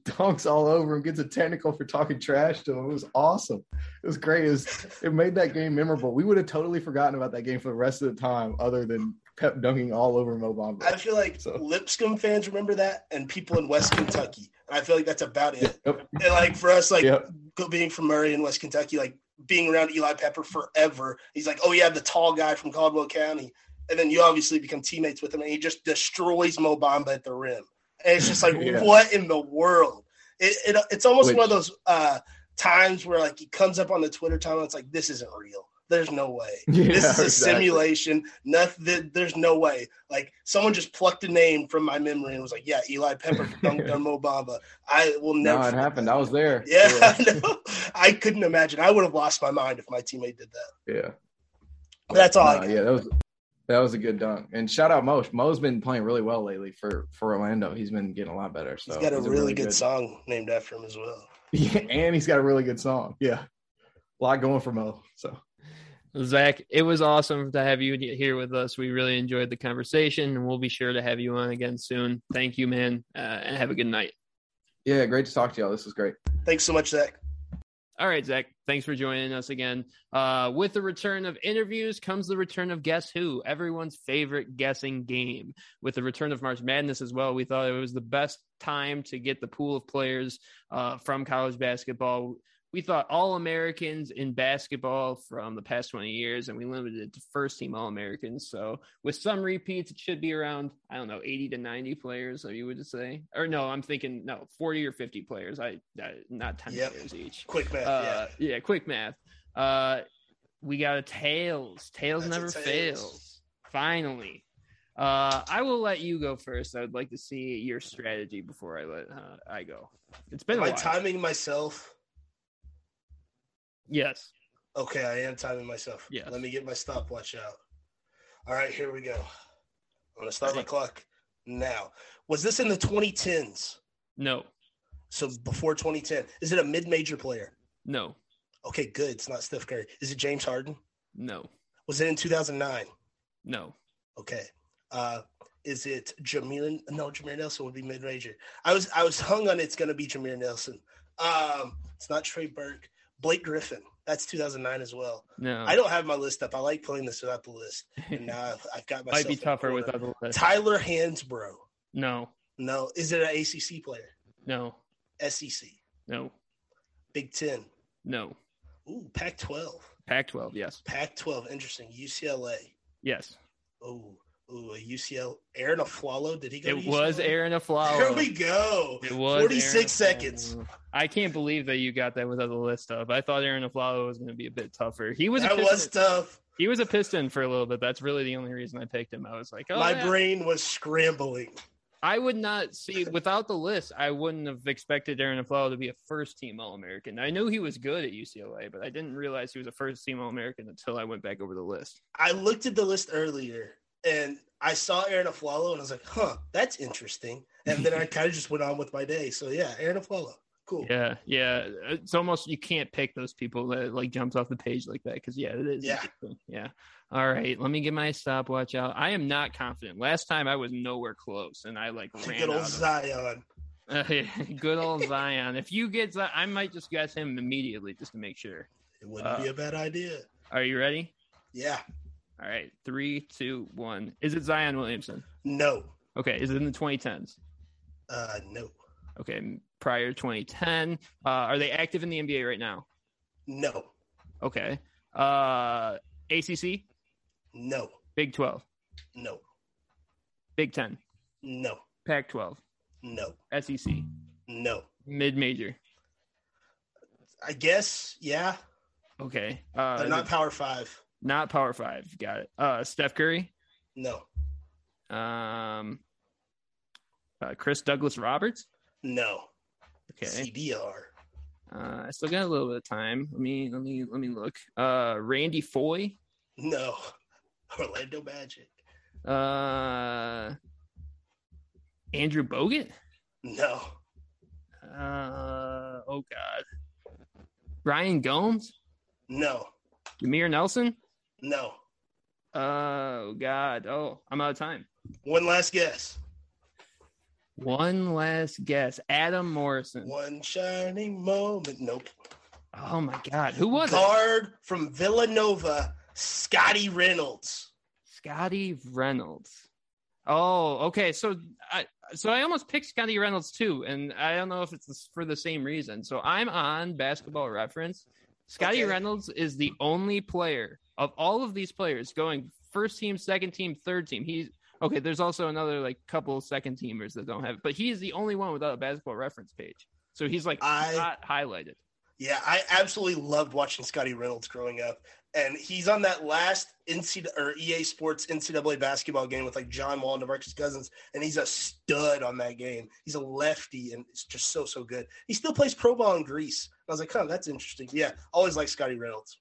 dunks all over him, gets a technical for talking trash to him. It was awesome. It was great. It, was, it made that game memorable. We would have totally forgotten about that game for the rest of the time, other than Pep dunking all over Mo Bamba. I feel like so. Lipscomb fans remember that, and people in West Kentucky. And I feel like that's about it. Yep. And like for us, like yep. being from Murray in West Kentucky, like being around Eli Pepper forever. He's like, oh yeah, the tall guy from Caldwell County. And then you obviously become teammates with him, and he just destroys Mo Bamba at the rim. And it's just like, yeah. what in the world? It, it it's almost Which, one of those uh, times where like he comes up on the Twitter timeline. It's like this isn't real. There's no way. Yeah, this is a exactly. simulation. Nothing. There's no way. Like someone just plucked a name from my memory and was like, "Yeah, Eli Pepper dunked on I will never. No, it happened. That. I was there. Yeah, yeah. I, I couldn't imagine. I would have lost my mind if my teammate did that. Yeah. That's all. Uh, yeah, that was that was a good dunk. And shout out Mo. Mo's been playing really well lately for for Orlando. He's been getting a lot better. So he's got a, he's really, really, good, good song named after him as well. Yeah, and he's got a really good song. Yeah. A lot going for Mo. So Zach, it was awesome to have you here with us. We really enjoyed the conversation, and we'll be sure to have you on again soon. Thank you, man, uh, and have a good night. Yeah, great to talk to y'all. This was great. Thanks so much, Zach. All right, Zach. Thanks for joining us again. Uh, with the return of interviews comes the return of Guess Who, everyone's favorite guessing game. With the return of March Madness as well, we thought it was the best time to get the pool of players uh, from college basketball we thought all Americans in basketball from the past 20 years, and we limited it to first team All Americans. So, with some repeats, it should be around, I don't know, 80 to 90 players, so you would say. Or no, I'm thinking, no, 40 or 50 players. I, I not 10 yep. players each. Quick math. Uh, yeah. yeah, quick math. Uh, we got a tails. Tails That's never tails. fails. Finally. Uh, I will let you go first. I would like to see your strategy before I let uh, I go. It's been Am I timing myself? Yes. Okay, I am timing myself. Yeah. Let me get my stopwatch out. All right, here we go. I'm to start my clock now. Was this in the 2010s? No. So before 2010. Is it a mid-major player? No. Okay, good. It's not Steph Curry. Is it James Harden? No. Was it in 2009? No. Okay. Uh, is it Jameer? No, Jameer Nelson would be mid-major. I was I was hung on it's to be Jameer Nelson. Um, it's not Trey Burke. Blake Griffin. That's 2009 as well. No, I don't have my list up. I like playing this without the list. And now I've, I've got myself. Might be tougher without the list. Tyler Hansbrough. No. No. Is it an ACC player? No. SEC. No. Big Ten. No. Ooh, Pac-12. Pac-12. Yes. Pac-12. Interesting. UCLA. Yes. Ooh. Ooh, a UCL. Arron Afflalo. Did he go? It was Arron Afflalo. There we go. It was 46 Aaron seconds. I can't believe that you got that without the list up. I thought Arron Afflalo was going to be a bit tougher. He was. That piston. was tough. He was a piston for a little bit. That's really the only reason I picked him. I was like, oh, My yeah. brain was scrambling. I would not see without the list. I wouldn't have expected Arron Afflalo to be a first team All American. I knew he was good at UCLA, but I didn't realize he was a first team All American until I went back over the list. I looked at the list earlier and I saw Arron Afflalo and I was like, huh, that's interesting. And then I kind of just went on with my day. So yeah, Arron Afflalo. Cool. Yeah, yeah. It's almost you can't pick those people that like jumps off the page like that because yeah, it is. Yeah. yeah. All right, let me get my stopwatch out. I am not confident. Last time I was nowhere close, and I like ran Good old Zion. good old Zion. If you get, Zion, I might just guess him immediately just to make sure. It wouldn't Uh, be a bad idea. Are you ready? Yeah. All right, three, two, one. Is it Zion Williamson? No. Okay, is it in the 2010s? Uh no. Okay, prior to 2010. Uh, are they active in the NBA right now? No. Okay. Uh, ACC, No. Big 12, No. Big 10, No. Pac 12, No. SEC, No. mid major. I guess, yeah. Okay. Uh, But not power five. Not Power Five. Got it. Uh, Steph Curry, No. um, uh, Chris Douglas Roberts. No. Okay. CDR. Uh, I still got a little bit of time. Let me let me let me look. Uh, Randy Foye. No. Orlando Magic. Uh, Andrew Bogut. No. Uh, oh God. Ryan Gomes. No. Jameer Nelson. No. Oh God. Oh, I'm out of time. One last guess. One last guess. Adam Morrison. One shining moment. Nope. Oh my God. Who was it? Guard from Villanova, Scottie Reynolds. Scottie Reynolds. Oh, okay. So I so I almost picked Scottie Reynolds too, and I don't know if it's for the same reason. So I'm on Basketball Reference. Scottie Okay. Reynolds is the only player of all of these players going first team, second team, third team. He's okay. There's also another like couple second teamers that don't have, but he's the only one without a Basketball Reference page. So he's like I- not highlighted. Yeah, I absolutely loved watching Scottie Reynolds growing up. And he's on that last NCAA or EA Sports NCAA basketball game with like John Wall and DeMarcus Cousins, and he's a stud on that game. He's a lefty, and it's just so so good. He still plays pro ball in Greece. I was like, huh, that's interesting. Yeah, always like Scottie Reynolds.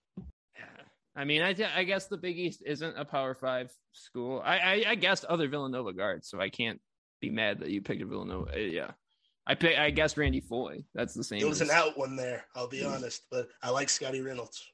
I mean, I, I guess the Big East isn't a Power Five school. I, I, I guessed other Villanova guards, so I can't be mad that you picked a Villanova. uh, Yeah, I pick. I guess Randy Foye. That's the same. It was as- an out one there, I'll be honest, but I like Scottie Reynolds.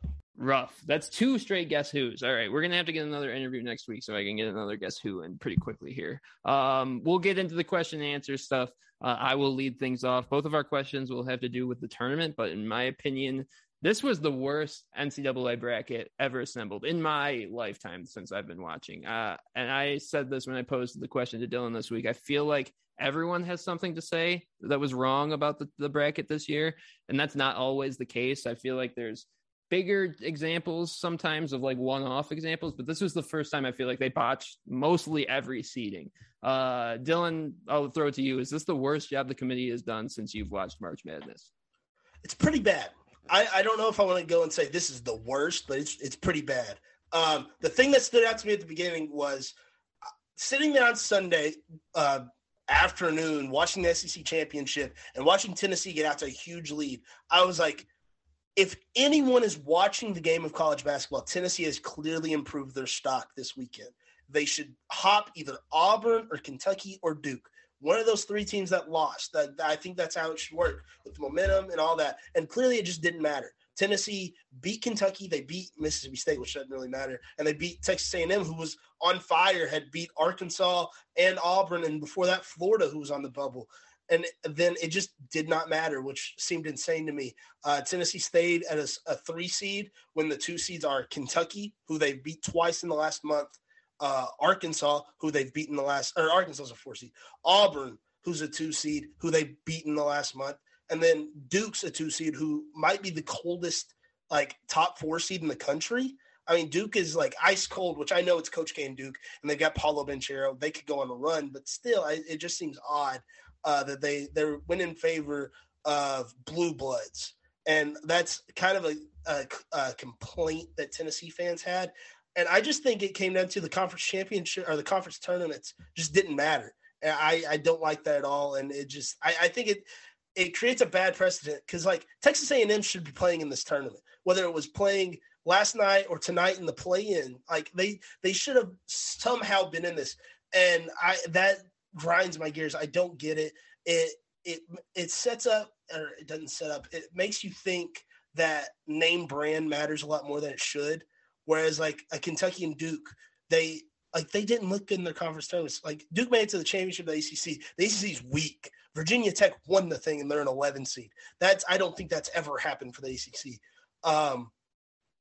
Rough. That's two straight guess who's. All right, we're gonna have to get another interview next week so I can get another guess who in pretty quickly here. Um, we'll get into the question and answer stuff. Uh, I will lead things off. Both of our questions will have to do with the tournament, but in my opinion, this was the worst NCAA bracket ever assembled in my lifetime since I've been watching. Uh, and I said this when I posed the question to Dylan this week. I feel like everyone has something to say that was wrong about the, the bracket this year, and that's not always the case. I feel like there's bigger examples sometimes of like one-off examples but this was the first time i feel like they botched mostly every seating uh dylan i'll throw it to you is this the worst job the committee has done since you've watched march madness It's pretty bad. I, I don't know if I want to go and say this is the worst, but it's it's pretty bad. Um, the thing that stood out to me at the beginning was uh, sitting there on Sunday uh, afternoon, watching the SEC championship and watching Tennessee get out to a huge lead. I was like, if anyone is watching the game of college basketball, Tennessee has clearly improved their stock this weekend. they should hop either Auburn or Kentucky or Duke. One of those three teams that lost. That, I think that's how it should work with momentum and all that. And clearly, it just didn't matter. Tennessee beat Kentucky. They beat Mississippi State, which doesn't really matter, and they beat Texas A&M, who was on fire, had beat Arkansas and Auburn, and before that, Florida, who was on the bubble. And then it just did not matter, which seemed insane to me. Uh, Tennessee stayed at a, a, three seed when the two seeds are Kentucky, who they beat twice in the last month, uh, Arkansas, who they've beaten the last, or Arkansas is a four seed, Auburn, who's a two seed, who they've beaten the last month, and then Duke's a two seed, who might be the coldest, like top four seed in the country. I mean, Duke is like ice cold, which I know it's Coach K and Duke, and they've got Paolo Banchero. They could go on a run, but still, I, it just seems odd uh, that they they went in favor of blue bloods, and that's kind of a, a, a complaint that Tennessee fans had. And I just think it came down to the conference championship or the conference tournaments just didn't matter. And I, I don't like that at all. And it just, I, I think it, it creates a bad precedent because like Texas A&M should be playing in this tournament, whether it was playing last night or tonight in the play-in. Like they, they should have somehow been in this. And I, that grinds my gears. I don't get it. It, it, it sets up or it doesn't set up. It makes you think that name brand matters a lot more than it should Whereas like a Kentucky and Duke, they like they didn't look good in their conference tournaments. Like Duke made it to the championship of the ACC. The ACC is weak. Virginia Tech won the thing and they're an 11 seed. That's I don't think that's ever happened for the ACC. Um,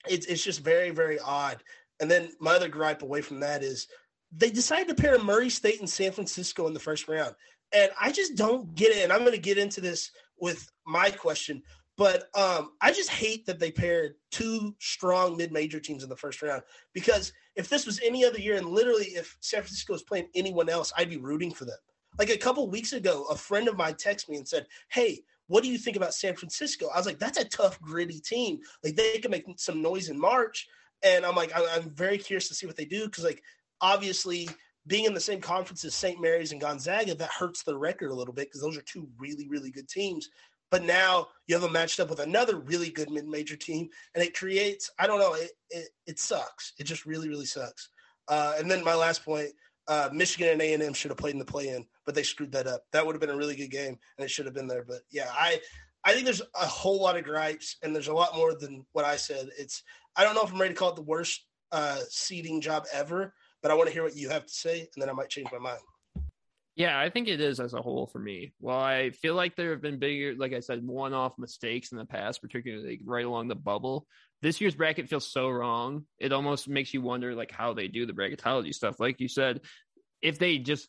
it's it's just very very odd. And then my other gripe away from that is they decided to pair Murray State and San Francisco in the first round, and I just don't get it. And I'm going to get into this with my question. But um, I just hate that they paired two strong mid-major teams in the first round because if this was any other year, and literally if San Francisco was playing anyone else, I'd be rooting for them. Like a couple weeks ago, a friend of mine texted me and said, "Hey, what do you think about San Francisco?" I was like, "That's a tough, gritty team. Like they can make some noise in March." And I'm like, I'm very curious to see what they do because, like, obviously being in the same conference as St. Mary's and Gonzaga, that hurts their record a little bit because those are two really, really good teams. But now you have them matched up with another really good mid-major team, and it creates I don't know it it, it sucks. It just really really sucks. Uh, and then my last point: uh, Michigan and A and M should have played in the play-in, but they screwed that up. That would have been a really good game, and it should have been there. But yeah, I I think there's a whole lot of gripes, and there's a lot more than what I said. It's I don't know if I'm ready to call it the worst uh, seeding job ever, but I want to hear what you have to say, and then I might change my mind. Yeah, I think it is as a whole for me. Well, I feel like there have been bigger, like I said, one off mistakes in the past, particularly right along the bubble. This year's bracket feels so wrong. It almost makes you wonder like how they do the bracketology stuff. Like you said, if they just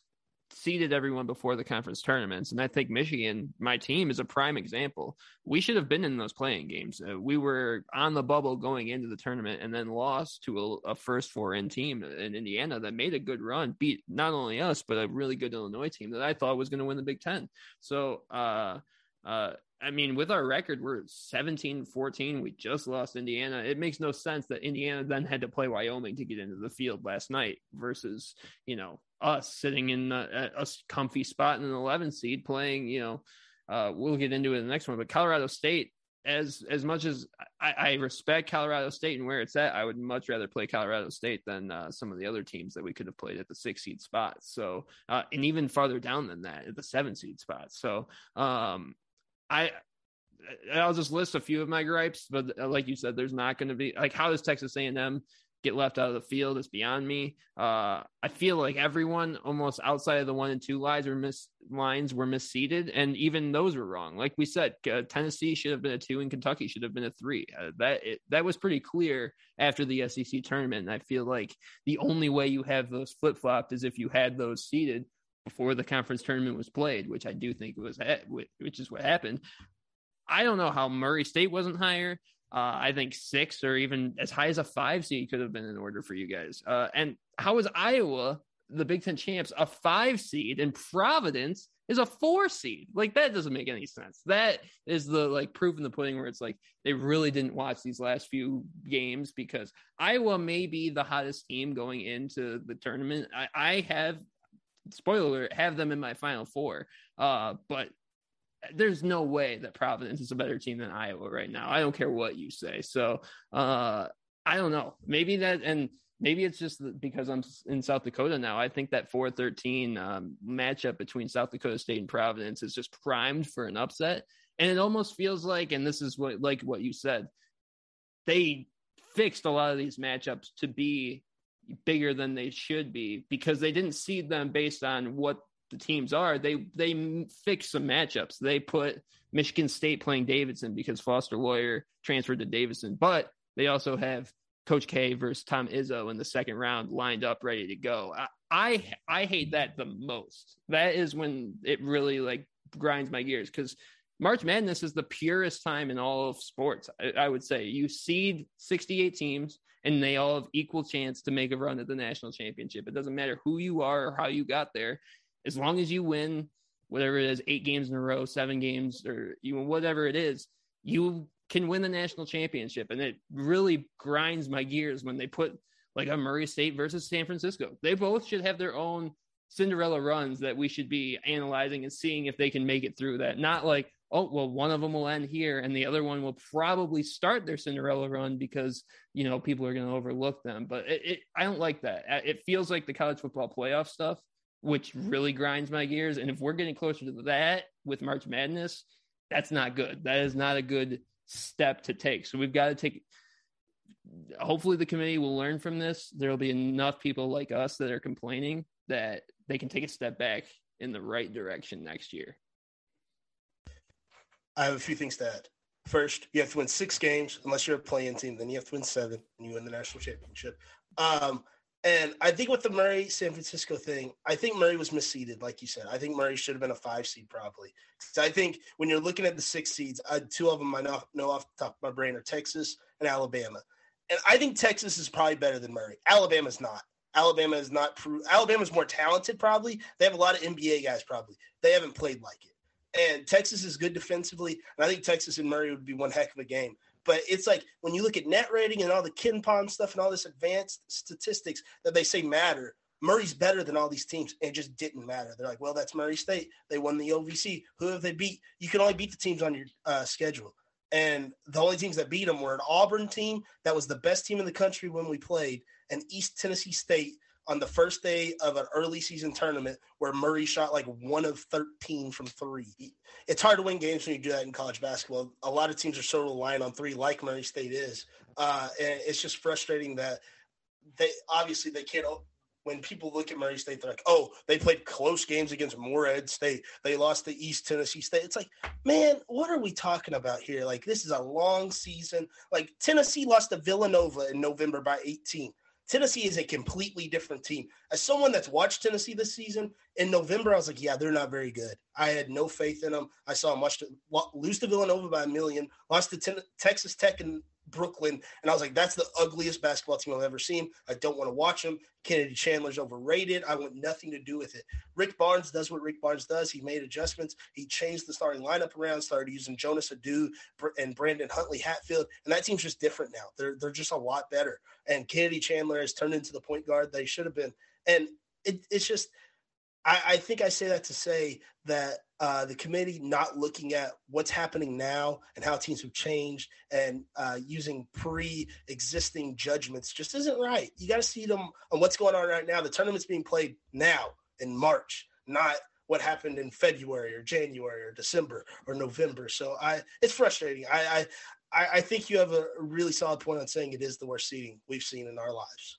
seeded everyone before the conference tournaments. And I think Michigan, my team, is a prime example. We should have been in those playing games. Uh, we were on the bubble going into the tournament and then lost to a, a first four in team in Indiana that made a good run, beat not only us, but a really good Illinois team that I thought was going to win the Big Ten. So, uh, uh, I mean, with our record, we're 17 14. We just lost Indiana. It makes no sense that Indiana then had to play Wyoming to get into the field last night versus, you know, us sitting in a, a comfy spot in an 11 seed playing, you know, uh, we'll get into it in the next one. But Colorado State, as as much as I, I, respect Colorado State and where it's at, I would much rather play Colorado State than uh, some of the other teams that we could have played at the six seed spot. So, uh, and even farther down than that, at the seven seed spot. So, um, I I'll just list a few of my gripes, but uh, like you said, there's not going to be like how does Texas A&M get left out of the field is beyond me. Uh, I feel like everyone almost outside of the one and two lines were miss lines were misseeded, and even those were wrong. Like we said, uh, Tennessee should have been a two, and Kentucky should have been a three. Uh, that it, that was pretty clear after the SEC tournament. And I feel like the only way you have those flip flopped is if you had those seeded before the conference tournament was played, which I do think was which is what happened. I don't know how Murray State wasn't higher. Uh, I think six or even as high as a five seed could have been in order for you guys. Uh, and how is Iowa, the Big Ten champs, a five seed and Providence is a four seed? Like that doesn't make any sense. That is the like proof in the pudding where it's like they really didn't watch these last few games because Iowa may be the hottest team going into the tournament. I, I have spoiler alert, have them in my final four. Uh, but there's no way that Providence is a better team than Iowa right now. I don't care what you say. So uh, I don't know. Maybe that and maybe it's just because I'm in South Dakota now. I think that 413 um, matchup between South Dakota State and Providence is just primed for an upset. And it almost feels like, and this is what like what you said, they fixed a lot of these matchups to be bigger than they should be because they didn't seed them based on what the teams are. They they fix some matchups. They put Michigan State playing Davidson because Foster Loyer transferred to Davidson, but they also have Coach K versus Tom Izzo in the second round lined up ready to go. I, I I hate that the most. That is when it really like grinds my gears because March Madness is the purest time in all of sports. I, I, would say you seed 68 teams and they all have equal chance to make a run at the national championship. It doesn't matter who you are or how you got there, as long as you win whatever it is, eight games in a row, seven games, or even whatever it is, you can win the national championship. And it really grinds my gears when they put like a Murray State versus San Francisco. They both should have their own Cinderella runs that we should be analyzing and seeing if they can make it through that. Not like, oh, well, one of them will end here and the other one will probably start their Cinderella run because, you know, people are going to overlook them. But it, it, I don't like that. Uh, it feels like the college football playoff stuff, which really grinds my gears. And if we're getting closer to that with March Madness, that's not good. That is not a good step to take. So we've got to take. Hopefully, the committee will learn from this. There will be enough people like us that are complaining that they can take a step back in the right direction next year. I have a few things to add. First, you have to win six games unless you're a playing team. Then you have to win seven, and you win the national championship. Um, and I think with the Murray San Francisco thing, I think Murray was misseeded, like you said. I think Murray should have been a five seed probably. So I think when you're looking at the six seeds, uh, two of them I know, know off the top of my brain are Texas and Alabama. And I think Texas is probably better than Murray. Alabama's not. Alabama is not. Pro- Alabama's more talented probably. They have a lot of NBA guys probably. They haven't played like it. And Texas is good defensively. And I think Texas and Murray would be one heck of a game. But it's like when you look at net rating and all the KenPom stuff and all this advanced statistics that they say matter, Murray's better than all these teams. And it just didn't matter. They're like, well, that's Murray State. They won the OVC. Who have they beat? You can only beat the teams on your uh, schedule. And the only teams that beat them were an Auburn team that was the best team in the country when we played, and East Tennessee State on the first day of an early season tournament where Murray shot like one of 13 from three. It's hard to win games when you do that in college basketball. A lot of teams are so reliant on three, like Murray State is. Uh, and it's just frustrating that they obviously they can't. When people look at Murray State, they're like, "Oh, they played close games against Morehead State. They lost to East Tennessee State." It's like, man, what are we talking about here? Like, this is a long season. Like Tennessee lost to Villanova in November by 18. Tennessee is a completely different team. As someone that's watched Tennessee this season, in November, I was like, yeah, they're not very good. I had no faith in them. I saw them watch to, lose to Villanova by a million, lost to ten, Texas Tech and Brooklyn, and I was like, that's the ugliest basketball team I've ever seen. I don't want to watch them. Kennedy Chandler's overrated. I want nothing to do with it. Rick Barnes does what Rick Barnes does. He made adjustments. He changed the starting lineup around, started using Jonas Aidoo and Brandon Huntley Hatfield, and that team's just different now. They're they're just a lot better. And Kennedy Chandler has turned into the point guard they should have been. And it, it's just I, I think I say that to say that uh, the committee not looking at what's happening now and how teams have changed and uh, using pre-existing judgments just isn't right. You got to see them on what's going on right now. The tournament's being played now in March, not what happened in February or January or December or November. So I, it's frustrating. I, I, I think you have a really solid point on saying it is the worst seating we've seen in our lives.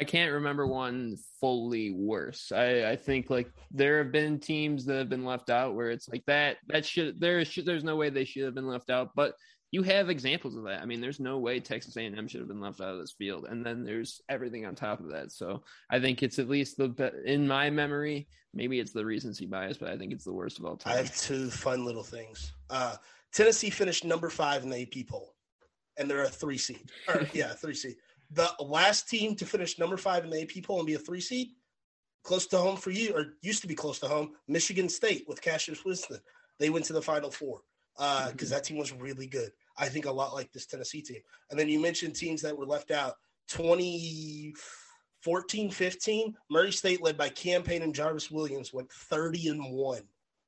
I can't remember one fully worse. I, I think like there have been teams that have been left out where it's like that that should there should there's no way they should have been left out, but you have examples of that. I mean, there's no way Texas A&M should have been left out of this field, and then there's everything on top of that. So I think it's at least the in my memory. Maybe it's the recency bias, but I think it's the worst of all time. I have two fun little things. Uh, Tennessee finished number five in the AP poll, and they're a three seed. Or, yeah, three seed the last team to finish number five in the AP poll and be a three seed, close to home for you, or used to be close to home, Michigan State with Cassius Winston. They went to the Final Four because uh, mm-hmm. that team was really good. I think a lot like this Tennessee team. And then you mentioned teams that were left out. 2014 15, Murray State, led by Cam Payne and Jarvis Williams, went 30 and 1.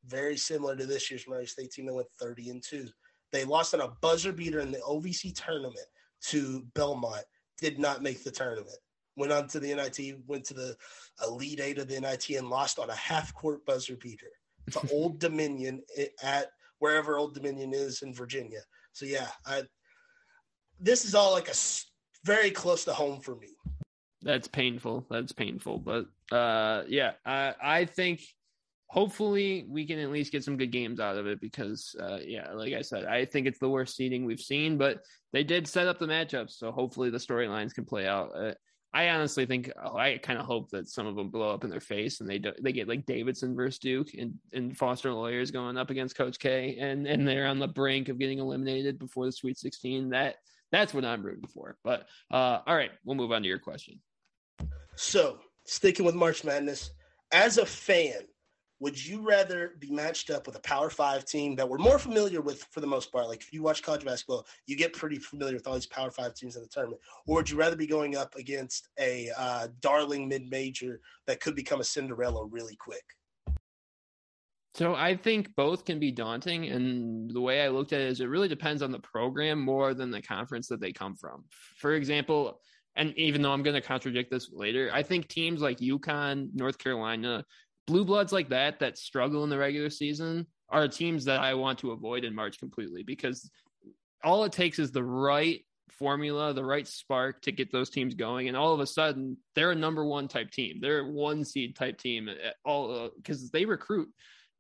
Very similar to this year's Murray State team that went 30 and 2. They lost on a buzzer beater in the OVC tournament to Belmont did not make the tournament. went on to the NIT, went to the Elite Eight of the NIT, and lost on a half court buzzer beater to Old Dominion at wherever Old Dominion is in Virginia. So yeah, I, this is all like a very close to home for me. That's painful. That's painful. But uh, yeah, I, I think hopefully we can at least get some good games out of it because uh, yeah like i said i think it's the worst seeding we've seen but they did set up the matchups so hopefully the storylines can play out. Uh, i honestly think oh, i kind of hope that some of them blow up in their face and they do, they get like davidson versus duke and, and Foster Loyer's going up against coach k and and they're on the brink of getting eliminated before the sweet 16 that that's what i'm rooting for but uh, all right we'll move on to your question. So sticking with march madness as a fan would you rather be matched up with a Power Five team that we're more familiar with for the most part? Like if you watch college basketball, you get pretty familiar with all these Power Five teams in the tournament. Or would you rather be going up against a uh, darling mid major that could become a Cinderella really quick? So I think both can be daunting, and the way I looked at it is it really depends on the program more than the conference that they come from. For example, and even though I'm going to contradict this later, I think teams like UConn, North Carolina, blue bloods like that that struggle in the regular season are teams that I want to avoid in March completely because all it takes is the right formula, the right spark to get those teams going, and all of a sudden they're a number one type team. They're a one seed type team. All because uh, they recruit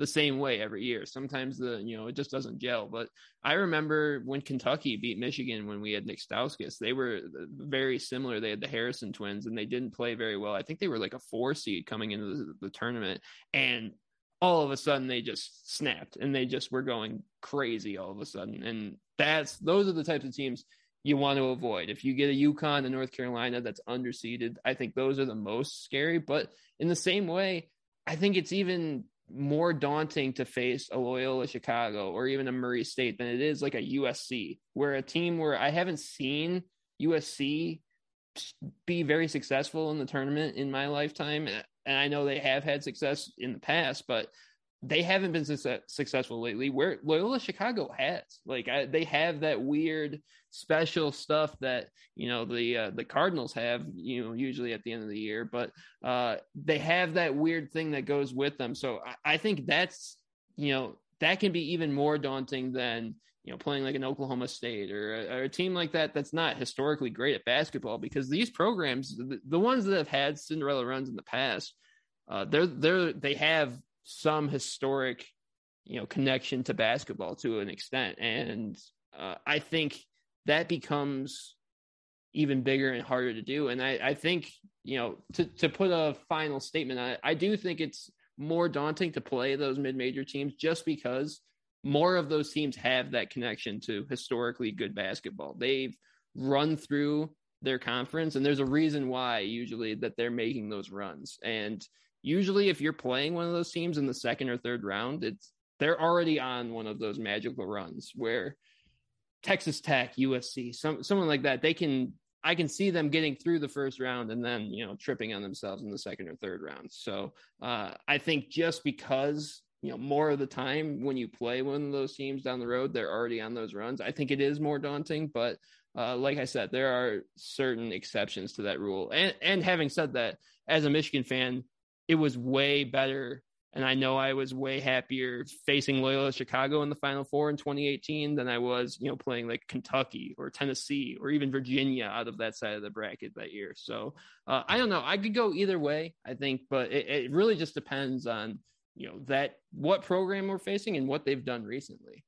the same way every year. Sometimes the you know it just doesn't gel. But I remember when Kentucky beat Michigan when we had Nick Stauskas, they were very similar. They had the Harrison twins and they didn't play very well. I think they were like a four seed coming into the, the tournament, and all of a sudden they just snapped and they just were going crazy all of a sudden. And that's those are the types of teams you want to avoid. If you get a UConn and North Carolina that's underseeded, I think those are the most scary. But in the same way, I think it's even more daunting to face a Loyola Chicago or even a Murray State than it is like a USC, where a team where I haven't seen USC be very successful in the tournament in my lifetime. And I know they have had success in the past, but they haven't been success- successful lately. Where Loyola Chicago has, like, I, they have that weird special stuff that you know the uh, the Cardinals have, you know, usually at the end of the year. But uh, they have that weird thing that goes with them. So I, I think that's you know that can be even more daunting than you know playing like an Oklahoma State or a, or a, team like that that's not historically great at basketball because these programs, the, the ones that have had Cinderella runs in the past, uh, they're they're they have some historic, you know, connection to basketball to an extent. And uh, I think that becomes even bigger and harder to do. And I, I think, you know, to, to put a final statement it, I do think it's more daunting to play those mid major teams just because more of those teams have that connection to historically good basketball. They've run through their conference and there's a reason why usually that they're making those runs. And usually if you're playing one of those teams in the second or third round, it's they're already on one of those magical runs where Texas Tech, USC, some someone like that, they can I can see them getting through the first round and then you know tripping on themselves in the second or third round. So uh, I think just because you know more of the time when you play one of those teams down the road, they're already on those runs. I think it is more daunting, but uh, like I said, there are certain exceptions to that rule. And and having said that, as a Michigan fan, it was way better. And I know I was way happier facing Loyola Chicago in the Final Four in 2018 than I was, you know, playing like Kentucky or Tennessee or even Virginia out of that side of the bracket that year. So uh, I don't know. I could go either way, I think, but it, it really just depends on, you know, that what program we're facing and what they've done recently.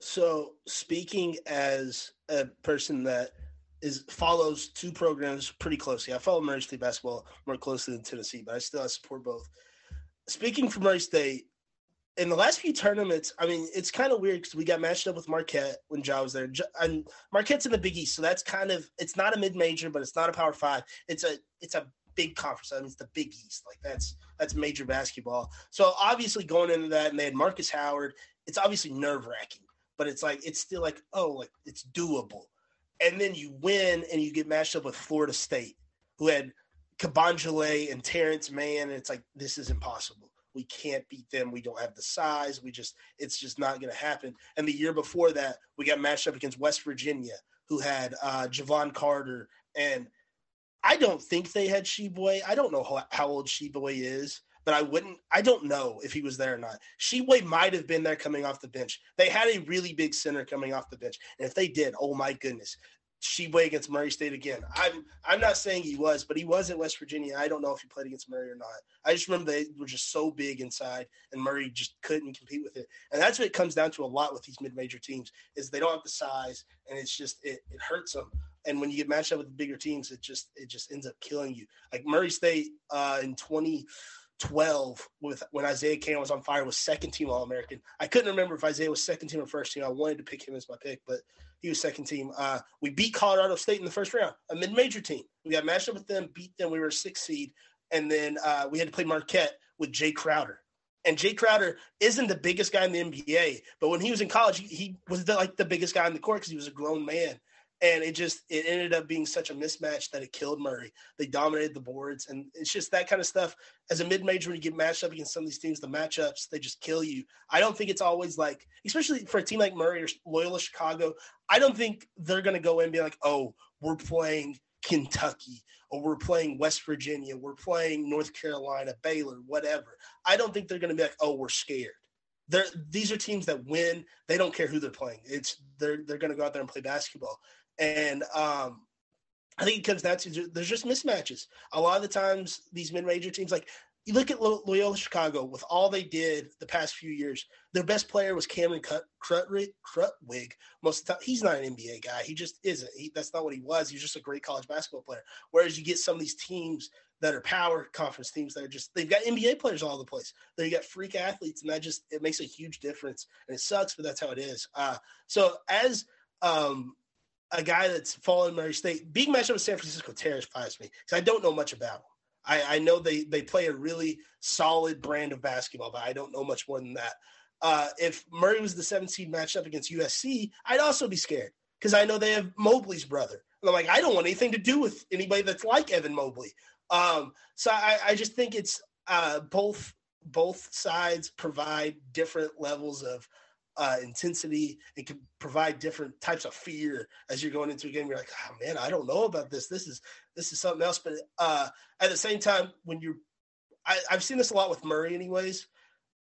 So speaking as a person that is follows two programs pretty closely. I follow Murray State basketball more closely than Tennessee, but I still I support both. Speaking for Murray State, in the last few tournaments, I mean, it's kind of weird because we got matched up with Marquette when Ja was there, and Marquette's in the Big East, so that's kind of it's not a mid major, but it's not a Power Five. It's a it's a big conference. I mean, it's the Big East, like that's that's major basketball. So obviously going into that, and they had Markus Howard. It's obviously nerve wracking, but it's like it's still like oh, like it's doable and then you win and you get matched up with Florida State, who had Kabengele and Terrence Mann, and it's like this is impossible. We can't beat them. We don't have the size. We just it's just not going to happen. And the year before that, we got matched up against West Virginia, who had uh, Jevon Carter, and I don't think they had Tshiebwe. I don't know how, how old Tshiebwe is, but I wouldn't. I don't know if he was there or not. Tshiebwe might have been there coming off the bench. They had a really big center coming off the bench, and if they did, oh my goodness, Tshiebwe against Murray State again. I'm I'm not saying he was, but he was at West Virginia. I don't know if he played against Murray or not. I just remember they were just so big inside, and Murray just couldn't compete with it. And that's what it comes down to a lot with these mid-major teams is they don't have the size, and it's just it, it hurts them. And when you get matched up with bigger teams, it just it just ends up killing you. Like Murray State uh, in 20- 12 with when Isaiah Canaan was on fire was second team All American. I couldn't remember if Isaiah was second team or first team. I wanted to pick him as my pick, but he was second team. Uh, we beat Colorado State in the first round, a mid major team. We got matched up with them, beat them. We were a six seed, and then uh, we had to play Marquette with Jae Crowder. And Jae Crowder isn't the biggest guy in the NBA, but when he was in college, he, he was the, like the biggest guy on the court because he was a grown man and it just it ended up being such a mismatch that it killed Murray. They dominated the boards, and it's just that kind of stuff. As a mid-major, when you get matched up against some of these teams, the matchups they just kill you. I don't think it's always like, especially for a team like Murray or Loyola Chicago. I don't think they're going to go in and be like, "Oh, we're playing Kentucky." Or we're playing West Virginia, we're playing North Carolina, Baylor, whatever. I don't think they're going to be like, "Oh, we're scared." They're, these are teams that win. They don't care who they're playing. It's they're they're going to go out there and play basketball. And um, I think it comes down to there's just mismatches. A lot of the times, these mid-major teams, like you look at Loyola Chicago, with all they did the past few years, their best player was Cameron. Krutwig. Most of the time, he's not an NBA guy. He just isn't. He, that's not what he was. He's just a great college basketball player. Whereas you get some of these teams that are power conference teams that are just they've got NBA players all over the place. They got freak athletes, and that just it makes a huge difference. And it sucks, but that's how it is. Uh, so as um, a guy that's fallen Murray State. Being matched up with San Francisco terrifies me because I don't know much about them. I, I, know they they play a really solid brand of basketball, but I don't know much more than that. Uh, if Murray was the seventh seed matched up against USC, I'd also be scared because I know they have Mobley's brother. And I'm like, I don't want anything to do with anybody that's like Evan Mobley. Um, so I, I, just think it's uh, both both sides provide different levels of uh, intensity and can provide different types of fear as you're going into a game. You're like, oh man, I don't know about this. This is this is something else. But uh, at the same time, when you're, I, I've seen this a lot with Murray, anyways.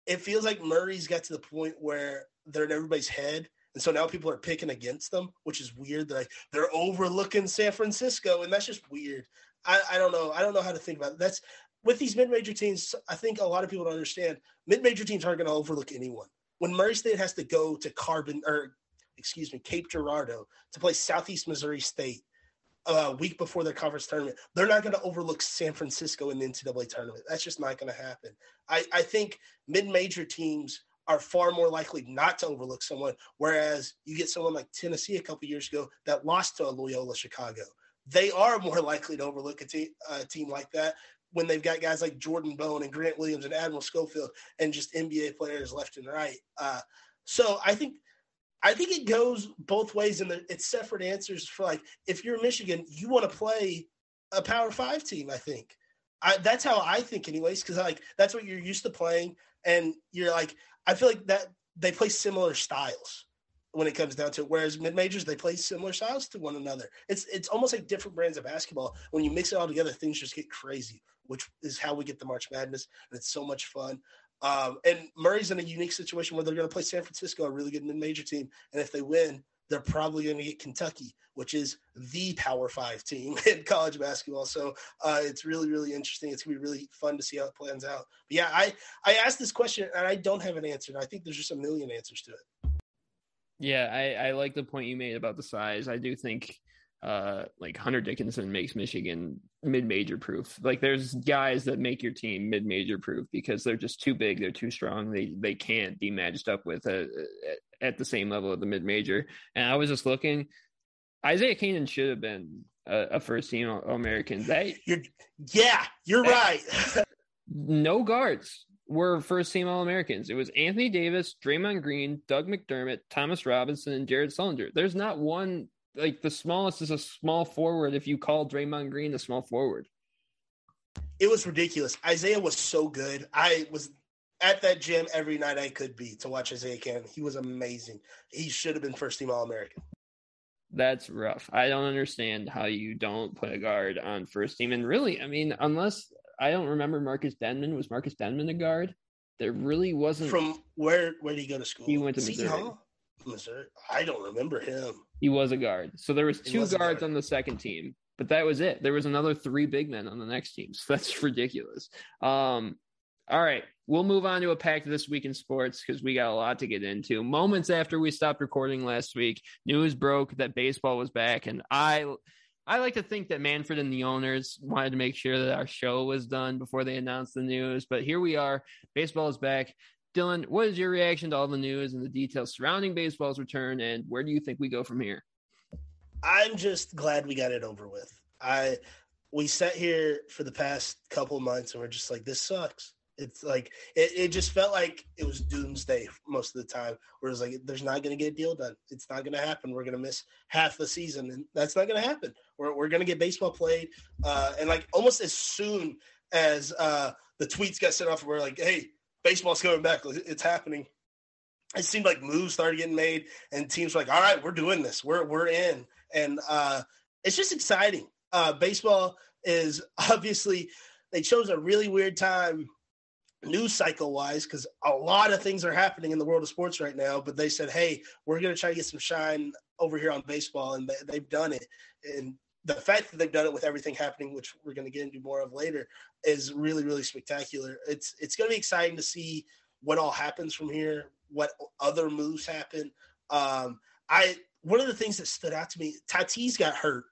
It feels like Murray's got to the point where they're in everybody's head. And so now people are picking against them, which is weird. They're like they're overlooking San Francisco, and that's just weird. I, I don't know. I don't know how to think about it. That's with these mid-major teams. I think a lot of people don't understand. Mid-major teams aren't going to overlook anyone when Murray State has to go to Carbon or excuse me, Cape Girardeau to play Southeast Missouri State a week before their conference tournament, they're not going to overlook San Francisco in the NCAA tournament. That's just not going to happen. I, I think mid-major teams are far more likely not to overlook someone, whereas you get someone like Tennessee a couple years ago that lost to a Loyola Chicago. They are more likely to overlook a, te- a team like that when they've got guys like Jordan Bone and Grant Williams and Admiral Schofield and just NBA players left and right. Uh, so I think I think it goes both ways, and it's separate answers for like if you're Michigan, you want to play a Power Five team. I think I, that's how I think, anyways, because like that's what you're used to playing, and you're like I feel like that they play similar styles when it comes down to it. Whereas mid majors, they play similar styles to one another. It's it's almost like different brands of basketball. When you mix it all together, things just get crazy which is how we get the March Madness, and it's so much fun. Um, and Murray's in a unique situation where they're going to play San Francisco, a really good mid-major team, and if they win, they're probably going to get Kentucky, which is the Power Five team in college basketball. So uh, it's really, really interesting. It's going to be really fun to see how it plans out. But yeah, I I asked this question and I don't have an answer. I think there's just a million answers to it. Yeah, I, I like the point you made about the size. I do think uh like Hunter Dickinson makes Michigan mid-major proof. Like there's guys that make your team mid-major proof because they're just too big, they're too strong. They they can't be matched up with a, a, at the same level of the mid-major. And I was just looking Isaiah Canaan should have been a, a first team American. That you're, yeah, you're right. no guards were first team All Americans. It was Anthony Davis, Draymond Green, Doug McDermott, Thomas Robinson, and Jared Sullinger. There's not one like the smallest is a small forward if you call Draymond Green a small forward. It was ridiculous. Isaiah was so good. I was at that gym every night I could be to watch Isaiah Canaan. He was amazing. He should have been first team All American. That's rough. I don't understand how you don't put a guard on first team. And really, I mean, unless I don't remember Marcus Denmon. Was Marcus Denmon a guard? There really wasn't. From where? Where did he go to school? He went to Missouri. Hall? Missouri. I don't remember him. He was a guard. So there was two was guards on the second team, but that was it. There was another three big men on the next team. So that's ridiculous. Um, all right, we'll move on to a pack this week in sports because we got a lot to get into. Moments after we stopped recording last week, news broke that baseball was back, and I, I like to think that Manfred and the owners wanted to make sure that our show was done before they announced the news. But here we are, baseball is back. Dylan, what is your reaction to all the news and the details surrounding baseball's return, and where do you think we go from here? I'm just glad we got it over with. I we sat here for the past couple months and we're just like, this sucks. It's like it, it just felt like it was doomsday most of the time. Where it's like there's not going to get a deal done. It's not going to happen. We're going to miss half the season, and that's not going to happen. We're we're going to get baseball played, uh, and like almost as soon as uh, the tweets got sent off, we're like, hey, baseball's coming back. It's happening. It seemed like moves started getting made, and teams were like, all right, we're doing this. We're we're in, and uh, it's just exciting. Uh, baseball is obviously they chose a really weird time news cycle wise because a lot of things are happening in the world of sports right now but they said hey we're going to try to get some shine over here on baseball and they, have done it. And the fact that they've done it with everything happening which we're going to get into more of later is really really spectacular. It's it's going to be exciting to see what all happens from here what other moves happen. Um i one of the things that stood out to me tatis got hurt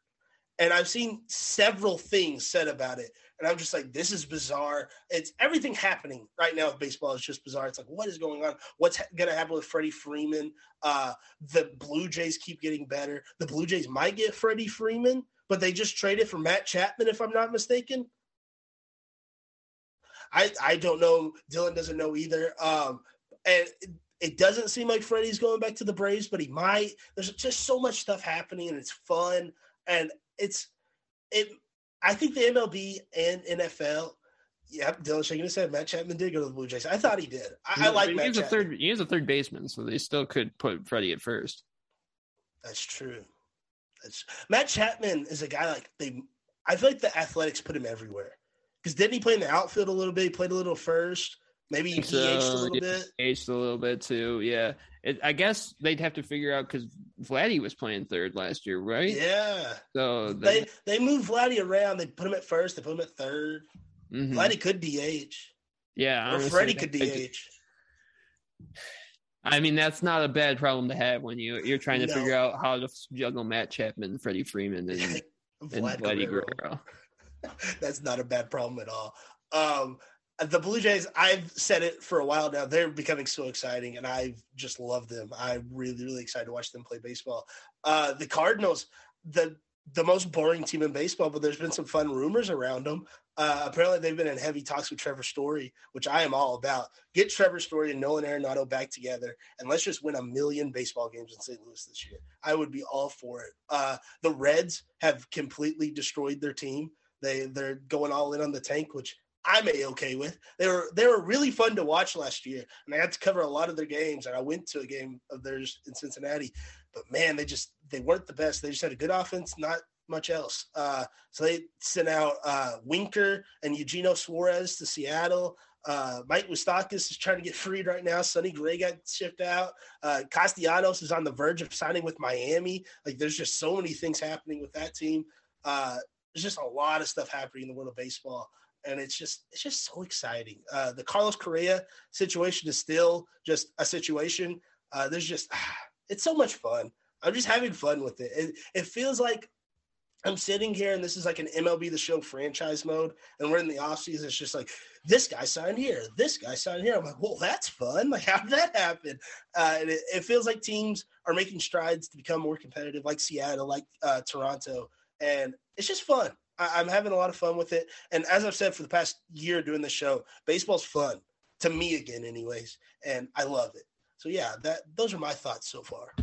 and i've seen several things said about it and I'm just like, this is bizarre. It's everything happening right now with baseball is just bizarre. It's like, what is going on? What's ha- going to happen with Freddie Freeman? Uh, the Blue Jays keep getting better. The Blue Jays might get Freddie Freeman, but they just traded for Matt Chapman, if I'm not mistaken. I I don't know. Dylan doesn't know either. Um, and it, doesn't seem like Freddie's going back to the Braves, but he might. There's just so much stuff happening, and it's fun, and it's it I think the MLB and NFL. Yep, Dylan shaking said. Matt Chapman did go to the Blue Jays. I thought he did. I, I like Matt he's Chapman. a third. He is a third baseman, so they still could put Freddie at first. That's true. That's Matt Chapman is a guy like they. I feel like the Athletics put him everywhere because didn't he play in the outfield a little bit? He played a little first. Maybe he so, aged a little yeah, bit. Aged a little bit too. Yeah. It, I guess they'd have to figure out because Vladdy was playing third last year, right? Yeah. So they they, they moved Vladdy around. They put him at first. They put him at 3rd mm-hmm. Vladdy could DH. Yeah. Or Freddie could DH. I mean, that's not a bad problem to have when you you're trying to no. figure out how to juggle Matt Chapman, Freddie Freeman, and, and Vladdy Guerrero. that's not a bad problem at all. Um, the Blue Jays, I've said it for a while now. They're becoming so exciting, and I just love them. I'm really, really excited to watch them play baseball. Uh, the Cardinals, the the most boring team in baseball, but there's been some fun rumors around them. Uh, apparently, they've been in heavy talks with Trevor Story, which I am all about. Get Trevor Story and Nolan Arenado back together, and let's just win a million baseball games in St. Louis this year. I would be all for it. Uh, the Reds have completely destroyed their team. They they're going all in on the tank, which I'm a okay with. They were they were really fun to watch last year, and I had to cover a lot of their games. And I went to a game of theirs in Cincinnati, but man, they just they weren't the best. They just had a good offense, not much else. Uh, so they sent out uh, Winker and Eugenio Suarez to Seattle. Uh, Mike Moustakas is trying to get freed right now. Sonny Gray got shipped out. Uh, Castellanos is on the verge of signing with Miami. Like, there's just so many things happening with that team. Uh, there's just a lot of stuff happening in the world of baseball and it's just it's just so exciting. Uh, the Carlos Correa situation is still just a situation. Uh, there's just it's so much fun. I'm just having fun with it. It, it feels like I'm sitting here and this is like an MLB the Show franchise mode, and we're in the offseason. It's just like this guy signed here, this guy signed here. I'm like, well, that's fun. Like, how did that happen? Uh, and it, it, feels like teams are making strides to become more competitive, like Seattle, like uh, Toronto, and it's just fun. I, am having a lot of fun with it. And as I've said for the past year doing the show, baseball's fun to me again, anyways, and I love it. So yeah, that those are my thoughts so far.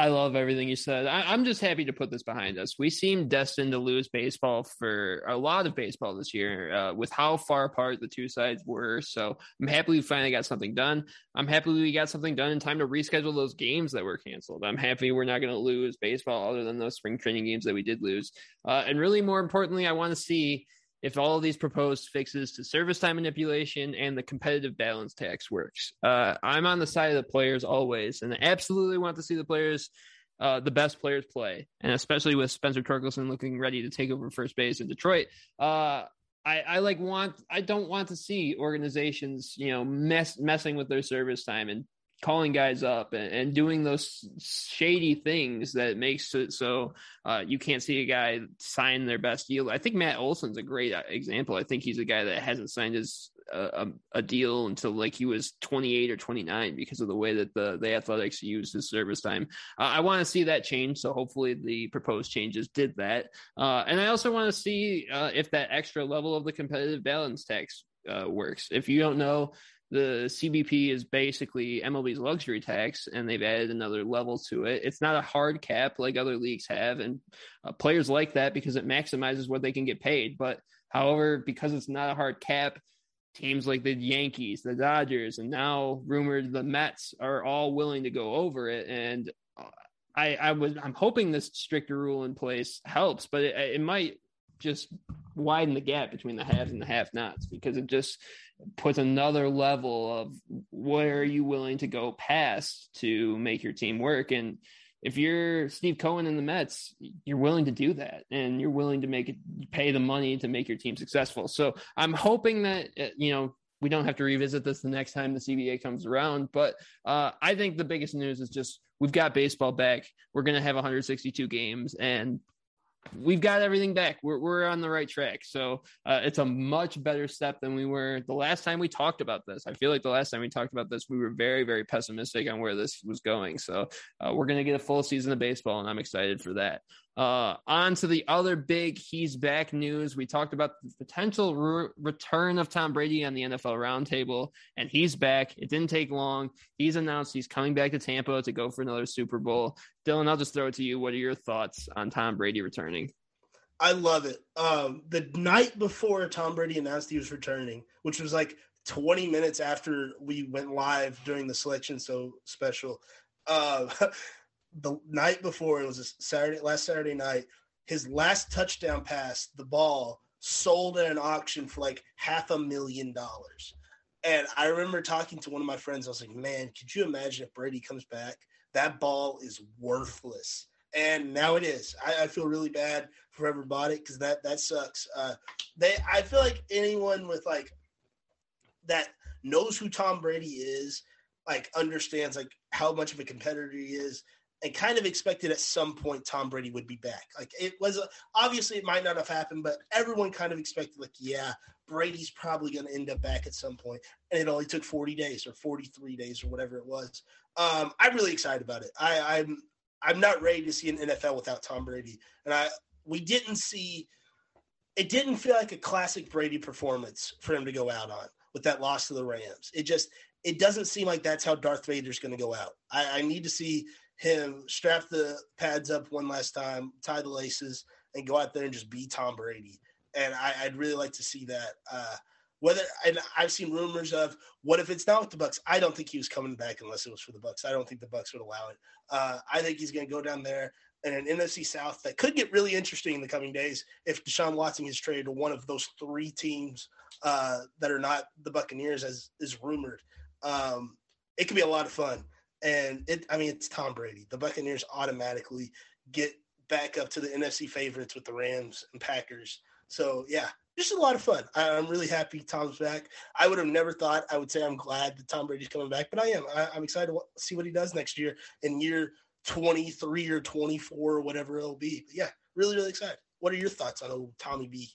I love everything you said. I, am just happy to put this behind us. We seem destined to lose baseball for a lot of baseball this year uh, with how far apart the two sides were. So I'm happy we finally got something done. I'm happy we got something done in time to reschedule those games that were canceled. I'm happy we're not going to lose baseball other than those spring training games that we did lose. Uh, and really, more importantly, I want to see if all of these proposed fixes to service time manipulation and the competitive balance tax works. Uh, I'm on the side of the players always, and I absolutely want to see the players, uh, the best players play, and especially with Spencer Torkelson looking ready to take over first base in Detroit. Uh, I, I like want I don't want to see organizations you know mess messing with their service time and calling guys up and, and, doing those shady things that makes it so uh, you can't see a guy sign their best deal. I think Matt Olson's a great uh, example. I think he's a guy that hasn't signed his uh, a, a, deal until like he was 28 or 29 because of the way that the the Athletics used his service time. Uh, I want to see that change, so hopefully the proposed changes did that. Uh, and I also want to see uh, if that extra level of the competitive balance tax works. If you don't know, the CBT is basically MLB's luxury tax, and they've added another level to it. It's not a hard cap like other leagues have, and uh, players like that because it maximizes what they can get paid. But however, because it's not a hard cap, teams like the Yankees, the Dodgers, and now rumored the Mets are all willing to go over it. And uh, I, I was, I'm hoping this stricter rule in place helps, but it, it might just widen the gap between the haves and the have nots because it just puts another level of where are you willing to go past to make your team work and if you're Steve Cohen in the Mets, you're willing to do that and you're willing to make it pay the money to make your team successful. So I'm hoping that, uh, you know, we don't have to revisit this the next time the CBA comes around. But uh, I think the biggest news is just we've got baseball back. We're going to have 162 games and we've got everything back. We're we're on the right track. So uh, it's a much better step than we were the last time we talked about this. I feel like the last time we talked about this, we were very very pessimistic on where this was going. So uh, we're gonna get a full season of baseball, and I'm excited for that. Uh, on to the other big he's back news. We talked about the potential re- return of Tom Brady on the NFL roundtable, and he's back. It didn't take long. He's announced he's coming back to Tampa to go for another Super Bowl. Dylan, I'll just throw it to you. What are your thoughts on Tom Brady returning? I love it. Um, the night before Tom Brady announced he was returning, which was like 20 minutes after we went live during the selection so special. Uh, the night before it was Saturday last Saturday night. His last touchdown pass, the ball sold at an auction for like half a million dollars. And I remember talking to one of my friends. I was like, "Man, could you imagine if Brady comes back? That ball is worthless." And now it is. I, I feel really bad for whoever bought it because that that sucks. Uh, they, I feel like anyone with like that knows who Tom Brady is, like understands like how much of a competitor he is, and kind of expected at some point Tom Brady would be back. Like it was obviously it might not have happened, but everyone kind of expected like, yeah, Brady's probably going to end up back at some point. And it only took 40 days or 43 days or whatever it was. Um, I'm really excited about it. I, I'm I'm not ready to see an NFL without Tom Brady, and I we didn't see. It didn't feel like a classic Brady performance for him to go out on with that loss to the Rams. It just it doesn't seem like that's how Darth Vader's going to go out. I, I need to see him strap the pads up one last time, tie the laces, and go out there and just be Tom Brady. And I, would really like to see that. Uh, whether and I've seen rumors of what if it's not with the Bucs. I don't think he was coming back unless it was for the Bucs. I don't think the Bucs would allow it. Uh, I think he's going to go down there in an NFC South that could get really interesting in the coming days if Deshaun Watson is traded to one of those three teams uh, that are not the Buccaneers, as is rumored. Um, it could be a lot of fun. And it, I mean, it's Tom Brady. The Buccaneers automatically get back up to the NFC favorites with the Rams and Packers. So yeah, just a lot of fun. I, am really happy Tom's back. I would have never thought I would say I'm glad that Tom Brady's coming back, but I am. I, am excited to see what he does next year in year 23 or 24 or whatever it'll be. But yeah, really, really excited. What are your thoughts on old Tommy B?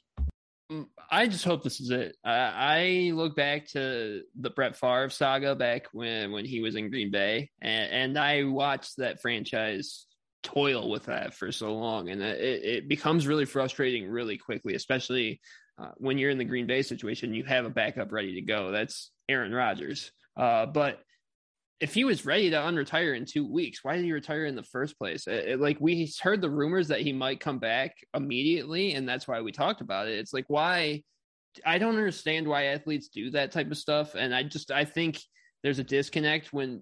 Mm, I just hope this is it. I, I look back to the Brett Favre saga back when when he was in Green Bay, and, and I watched that franchise toil with that for so long, and it, it becomes really frustrating really quickly, especially uh, when you're in the Green Bay situation. You have a backup ready to go. That's Aaron Rodgers, uh, but if he was ready to unretire in two weeks, why did he retire in the first place? It, it, like we heard the rumors that he might come back immediately, and that's why we talked about it. It's like why I don't understand why athletes do that type of stuff, and I just I think there's a disconnect when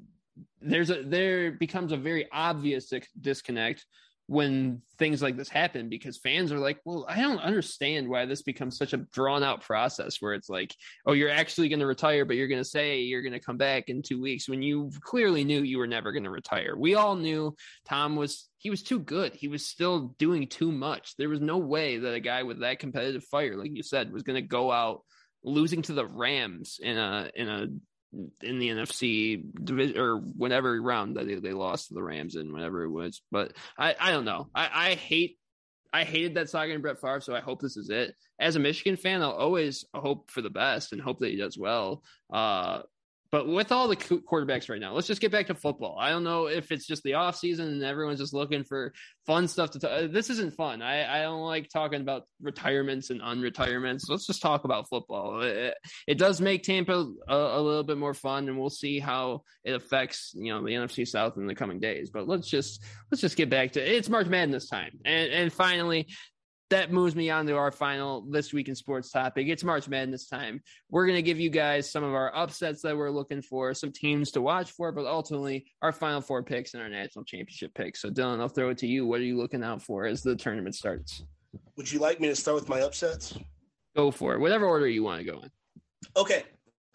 there's a there becomes a very obvious disconnect when things like this happen because fans are like, well, I don't understand why this becomes such a drawn out process where it's like, oh, you're actually going to retire, but you're going to say you're going to come back in two weeks when you clearly knew you were never going to retire. We all knew Tom was, he was too good. He was still doing too much. There was no way that a guy with that competitive fire, like you said, was going to go out losing to the Rams in a, in a in the NFC division or whatever round that they, they lost to the Rams in, whatever it was. But I, I don't know. I, I hate I hated that saga in Brett Favre, so I hope this is it. As a Michigan fan, I'll always hope for the best and hope that he does well. Uh, but with all the quarterbacks right now, let's just get back to football. I don't know if it's just the off season and everyone's just looking for fun stuff to talk. Uh, this isn't fun. I, I don't like talking about retirements and unretirements. Let's just talk about football. It, it does make Tampa a, a, little bit more fun, and we'll see how it affects you know the NFC South in the coming days. But let's just let's just get back to it's March Madness time, and and finally that moves me on to our final this week in sports topic. It's March Madness time. We're going to give you guys some of our upsets that we're looking for, some teams to watch for, but ultimately our final four picks and our national championship picks. So, Dylan, I'll throw it to you. What are you looking out for as the tournament starts? Would you like me to start with my upsets? Go for it. Whatever order you want to go in. Okay.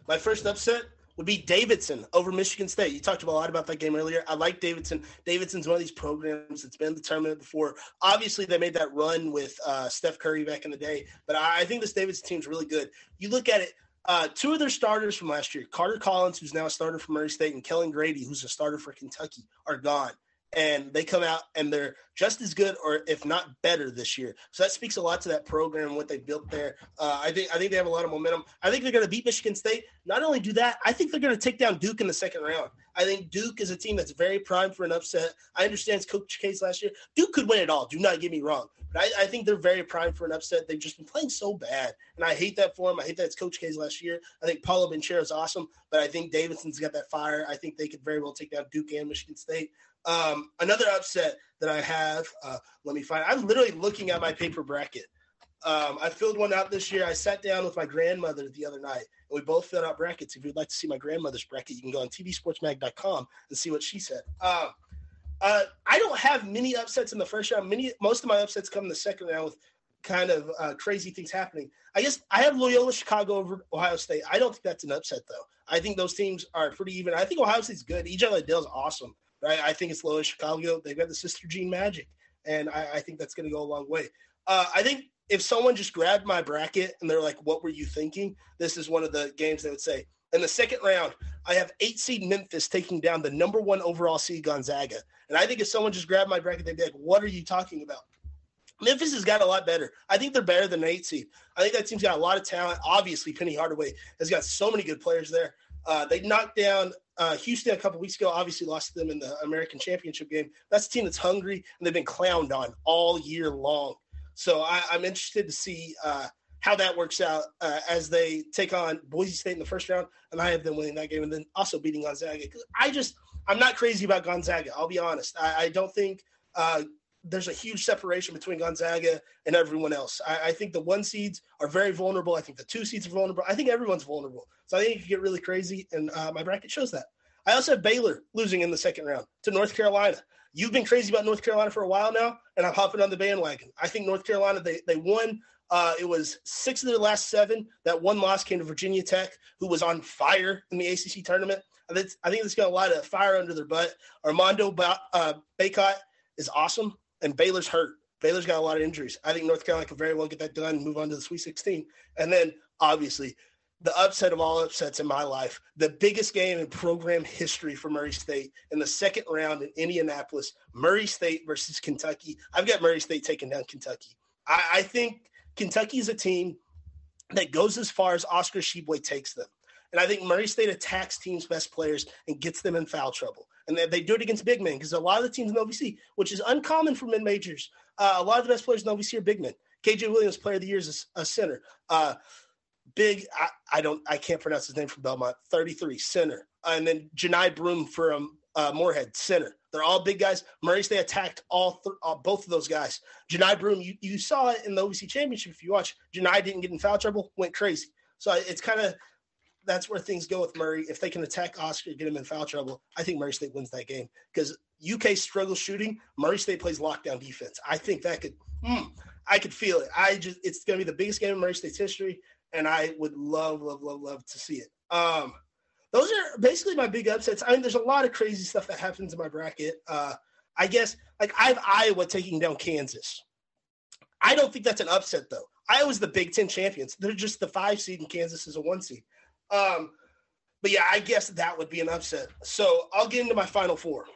My first upset would be Davidson over Michigan State. You talked a lot about that game earlier. I like Davidson. Davidson's one of these programs that's been the tournament before. Obviously, they made that run with uh, Steph Curry back in the day, but I, I think this Davidson team's really good. You look at it. Uh, two of their starters from last year, Carter Collins, who's now a starter for Murray State, and Kellan Grady, who's a starter for Kentucky, are gone and they come out and they're just as good or if not better this year. So that speaks a lot to that program what they built there. Uh, I think I think they have a lot of momentum. I think they're going to beat Michigan State. Not only do that, I think they're going to take down Duke in the second round. I think Duke is a team that's very primed for an upset. I understand it's Coach K's last year. Duke could win it all. Do not get me wrong. But I, I, think they're very primed for an upset. They've just been playing so bad. And I hate that for them. I hate that it's Coach K's last year. I think Paolo Banchero is awesome, but I think Davidson's got that fire. I think they could very well take down Duke and Michigan State. Um, another upset that I have, uh, let me find. I'm literally looking at my paper bracket. Um, I filled one out this year. I sat down with my grandmother the other night, and we both filled out brackets. If you'd like to see my grandmother's bracket, you can go on tvsportsmag.com and see what she said. Um, uh, I don't have many upsets in the first round. Many, most of my upsets come in the second round with kind of uh, crazy things happening. I guess I have Loyola Chicago over Ohio State. I don't think that's an upset though. I think those teams are pretty even. I think Ohio State's good. EJ Liddell's awesome. Right? I think it's Loyola Chicago. They've got the Sister Jean magic, and I, I think that's going to go a long way. Uh, I think if someone just grabbed my bracket and they're like, "What were you thinking?" This is one of the games they would say. In the second round, I have eight seed Memphis taking down the number one overall seed Gonzaga. And I think if someone just grabbed my bracket, they'd be like, "What are you talking about?" Memphis has got a lot better. I think they're better than an eight seed. I think that team's got a lot of talent. Obviously, Penny Hardaway has got so many good players there. Uh, they knocked down uh, Houston a couple weeks ago. Obviously, lost to them in the American Championship game. That's a team that's hungry and they've been clowned on all year long. So I, am interested to see uh, how that works out uh, as they take on Boise State in the first round, and I have them winning that game, and then also beating Gonzaga. I just I'm not crazy about Gonzaga. I'll be honest. I, I don't think uh, there's a huge separation between Gonzaga and everyone else. I, I, think the one seeds are very vulnerable. I think the two seeds are vulnerable. I think everyone's vulnerable. So I think it could get really crazy, and uh, my bracket shows that. I also have Baylor losing in the second round to North Carolina. You've been crazy about North Carolina for a while now, and I'm hopping on the bandwagon. I think North Carolina they they won. Uh, it was six of their last seven. That one loss came to Virginia Tech, who was on fire in the ACC tournament. I think, I think it's got a lot of fire under their butt. Armando ba- uh, Bacot is awesome and Baylor's hurt. Baylor's got a lot of injuries. I think North Carolina could very well get that done and move on to the Sweet 16. And then obviously the upset of all upsets in my life, the biggest game in program history for Murray State in the second round in Indianapolis, Murray State versus Kentucky. I've got Murray State taking down Kentucky. I, I think Kentucky is a team that goes as far as Oscar Tshiebwe takes them. And I think Murray State attacks teams' best players and gets them in foul trouble and they, they do it against big men because a lot of the teams in the OVC, which is uncommon for mid majors, uh, a lot of the best players in the OVC are big men. KJ Williams, Player of the Year, is a, a center. Uh, big. I, I, don't. I can't pronounce his name from Belmont. Thirty three center, and then Johni Broom from uh, Morehead center. They're all big guys. Murray State attacked all, th- all both of those guys. Johni Broom, you, you saw it in the OVC championship. If you watch, Johni didn't get in foul trouble, went crazy. So it's kind of that's where things go with Murray. If they can attack Oscar, get him in foul trouble, I think Murray State wins that game because UK struggles shooting. Murray State plays lockdown defense. I think that could, mm, I could feel it. I just, it's going to be the biggest game in Murray State's history, and I would love, love, love, love to see it. Um, those are basically my big upsets. I mean, there's a lot of crazy stuff that happens in my bracket. Uh, I guess like I have Iowa taking down Kansas. I don't think that's an upset though. Iowa's the Big Ten champions. They're just the five seed, and Kansas is a one seed. Um, but yeah, I guess that would be an upset. So I'll get into my final four.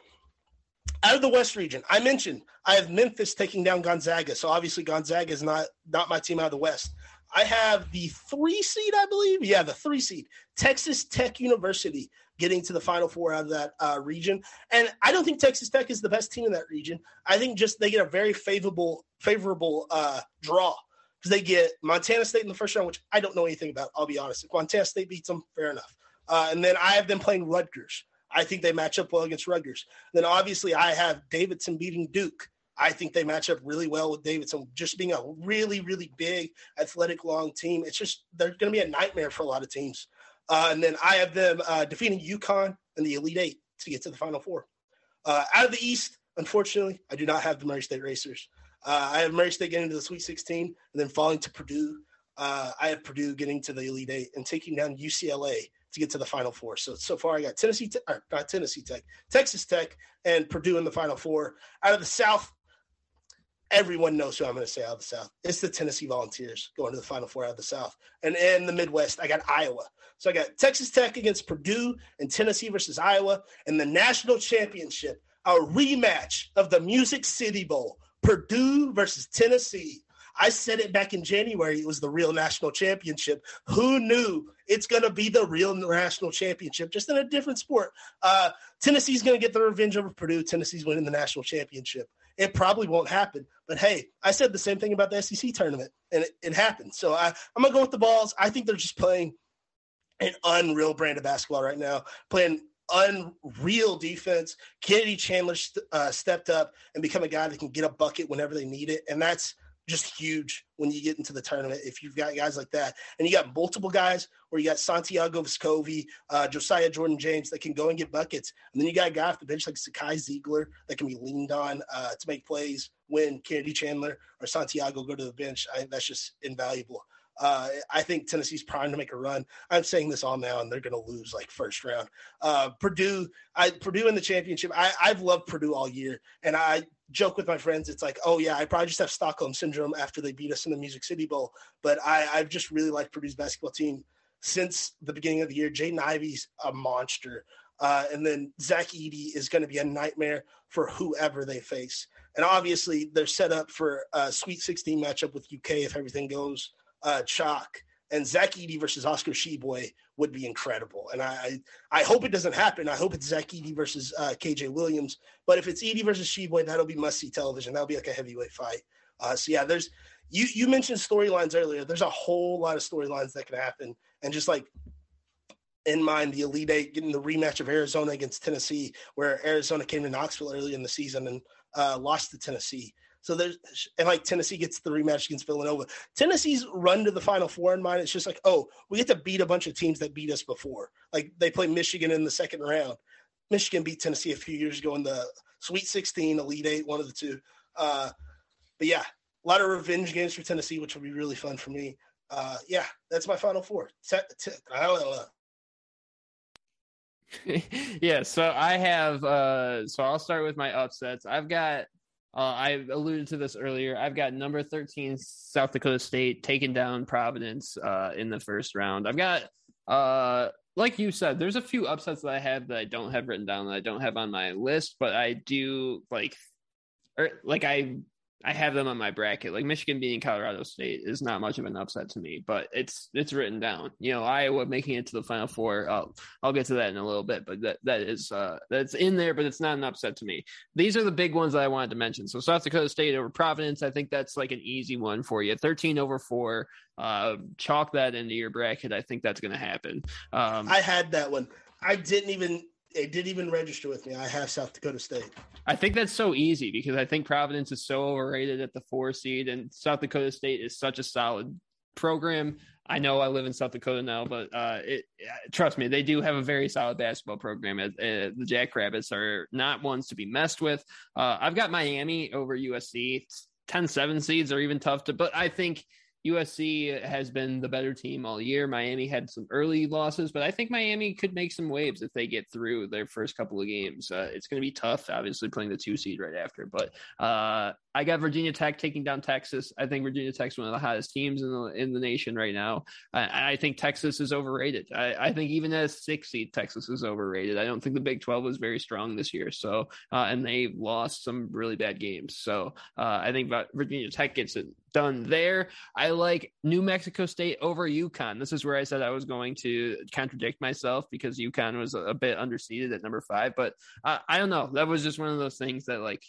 Out of the West region, I mentioned I have Memphis taking down Gonzaga. So obviously Gonzaga is not not my team out of the West. I have the three seed, I believe. Yeah, the three seed, Texas Tech University, getting to the Final Four out of that uh, region. And I don't think Texas Tech is the best team in that region. I think just they get a very favorable favorable uh, draw because they get Montana State in the first round, which I don't know anything about. I'll be honest. If Montana State beats them, fair enough. Uh, and then I have them playing Rutgers. I think they match up well against Rutgers. Then obviously I have Davidson beating Duke. I think they match up really well with Davidson, just being a really, really big, athletic, long team. It's just they're going to be a nightmare for a lot of teams. Uh, and then I have them uh, defeating UConn in the Elite Eight to get to the Final Four. Uh, out of the East, unfortunately, I do not have the Murray State Racers. Uh, I have Murray State getting to the Sweet 16 and then falling to Purdue. Uh, I have Purdue getting to the Elite Eight and taking down UCLA to get to the Final Four. So so far, I got Tennessee, or not Tennessee Tech, Texas Tech, and Purdue in the Final Four. Out of the South, everyone knows who I'm going to say out of the South. It's the Tennessee Volunteers going to the Final Four out of the South. And in the Midwest, I got Iowa. So I got Texas Tech against Purdue and Tennessee versus Iowa. And the national championship, a rematch of the Music City Bowl, Purdue versus Tennessee. I said it back in January. It was the real national championship. Who knew it's going to be the real national championship, just in a different sport? Uh, Tennessee's going to get the revenge over Purdue. Tennessee's winning the national championship. It probably won't happen. But hey, I said the same thing about the SEC tournament, and it, it happened. So I, I'm going to go with the Vols. I think they're just playing an unreal brand of basketball right now, playing unreal defense. Kennedy Chandler st- uh, stepped up and become a guy that can get a bucket whenever they need it. And that's just huge when you get into the tournament. If you've got guys like that, and you got multiple guys, where you got Santiago Vescovi, uh, Josiah Jordan James that can go and get buckets, and then you got a guy off the bench like Zakai Zeigler that can be leaned on uh, to make plays when Kennedy Chandler or Santiago go to the bench. I, that's just invaluable. Uh, I think Tennessee's primed to make a run. I'm saying this all now, and they're going to lose like first round. Uh, Purdue, I Purdue in the championship. I, I've loved Purdue all year, and I joke with my friends. It's like, oh yeah, I probably just have Stockholm syndrome after they beat us in the Music City Bowl. But I, I've just really liked Purdue's basketball team since the beginning of the year. Jaden Ivey's a monster. Uh, and then Zach Edey is going to be a nightmare for whoever they face. And obviously, they're set up for a Sweet 16 matchup with UK if everything goes uh, chalk. And Zach Edey versus Oscar Tshiebwe would be incredible. And I, I hope it doesn't happen. I hope it's Zach Edey versus uh, KJ Williams. But if it's Edey versus Tshiebwe, that'll be must see television. That'll be like a heavyweight fight. Uh, so yeah, there's you you mentioned storylines earlier. There's a whole lot of storylines that can happen, and just like in mind, the Elite Eight getting the rematch of Arizona against Tennessee, where Arizona came to Knoxville early in the season and uh, lost to Tennessee. So there's and like Tennessee gets the rematch against Villanova. Tennessee's run to the Final Four in mind. It's just like, oh, we get to beat a bunch of teams that beat us before. Like they play Michigan in the second round. Michigan beat Tennessee a few years ago in the Sweet 16, Elite Eight, one of the two. Uh, but yeah, a lot of revenge games for Tennessee, which will be really fun for me. Uh, yeah, that's my Final Four. yeah, so I have. Uh, so I'll start with my upsets. I've got uh, I alluded to this earlier. I've got number 13 South Dakota State taking down Providence uh, in the first round. I've got, uh, like you said, there's a few upsets that I have that I don't have written down that I don't have on my list, but I do like, or er, like I I have them on my bracket. Like Michigan beating Colorado State is not much of an upset to me, but it's it's written down. You know, Iowa making it to the Final Four. I'll I'll get to that in a little bit, but that that is uh that's in there, but it's not an upset to me. These are the big ones that I wanted to mention. So South Dakota State over Providence, I think that's like an easy one for you. Thirteen over four. Uh, chalk that into your bracket. I think that's going to happen. Um, I had that one. I didn't even it didn't even register with me. I have South Dakota State. I think that's so easy because I think Providence is so overrated at the four seed, and South Dakota State is such a solid program. I know I live in South Dakota now, but uh, it, trust me, they do have a very solid basketball program. Uh, the Jackrabbits are not ones to be messed with. Uh, I've got Miami over USC. 10 7 seeds are even tough to, but I think USC has been the better team all year. Miami had some early losses, but I think Miami could make some waves if they get through their first couple of games. Uh, it's going to be tough, obviously, playing the two seed right after. But uh, I got Virginia Tech taking down Texas. I think Virginia Tech's one of the hottest teams in the in the nation right now. I, I think Texas is overrated. I, I, think even as six seed, Texas is overrated. I don't think the Big Twelve was very strong this year. So, uh, and they lost some really bad games. So, uh, I think Virginia Tech gets it done there. I like New Mexico State over UConn. This is where I said I was going to contradict myself because UConn was a, bit underseeded at number five. But uh, I don't know. That was just one of those things that like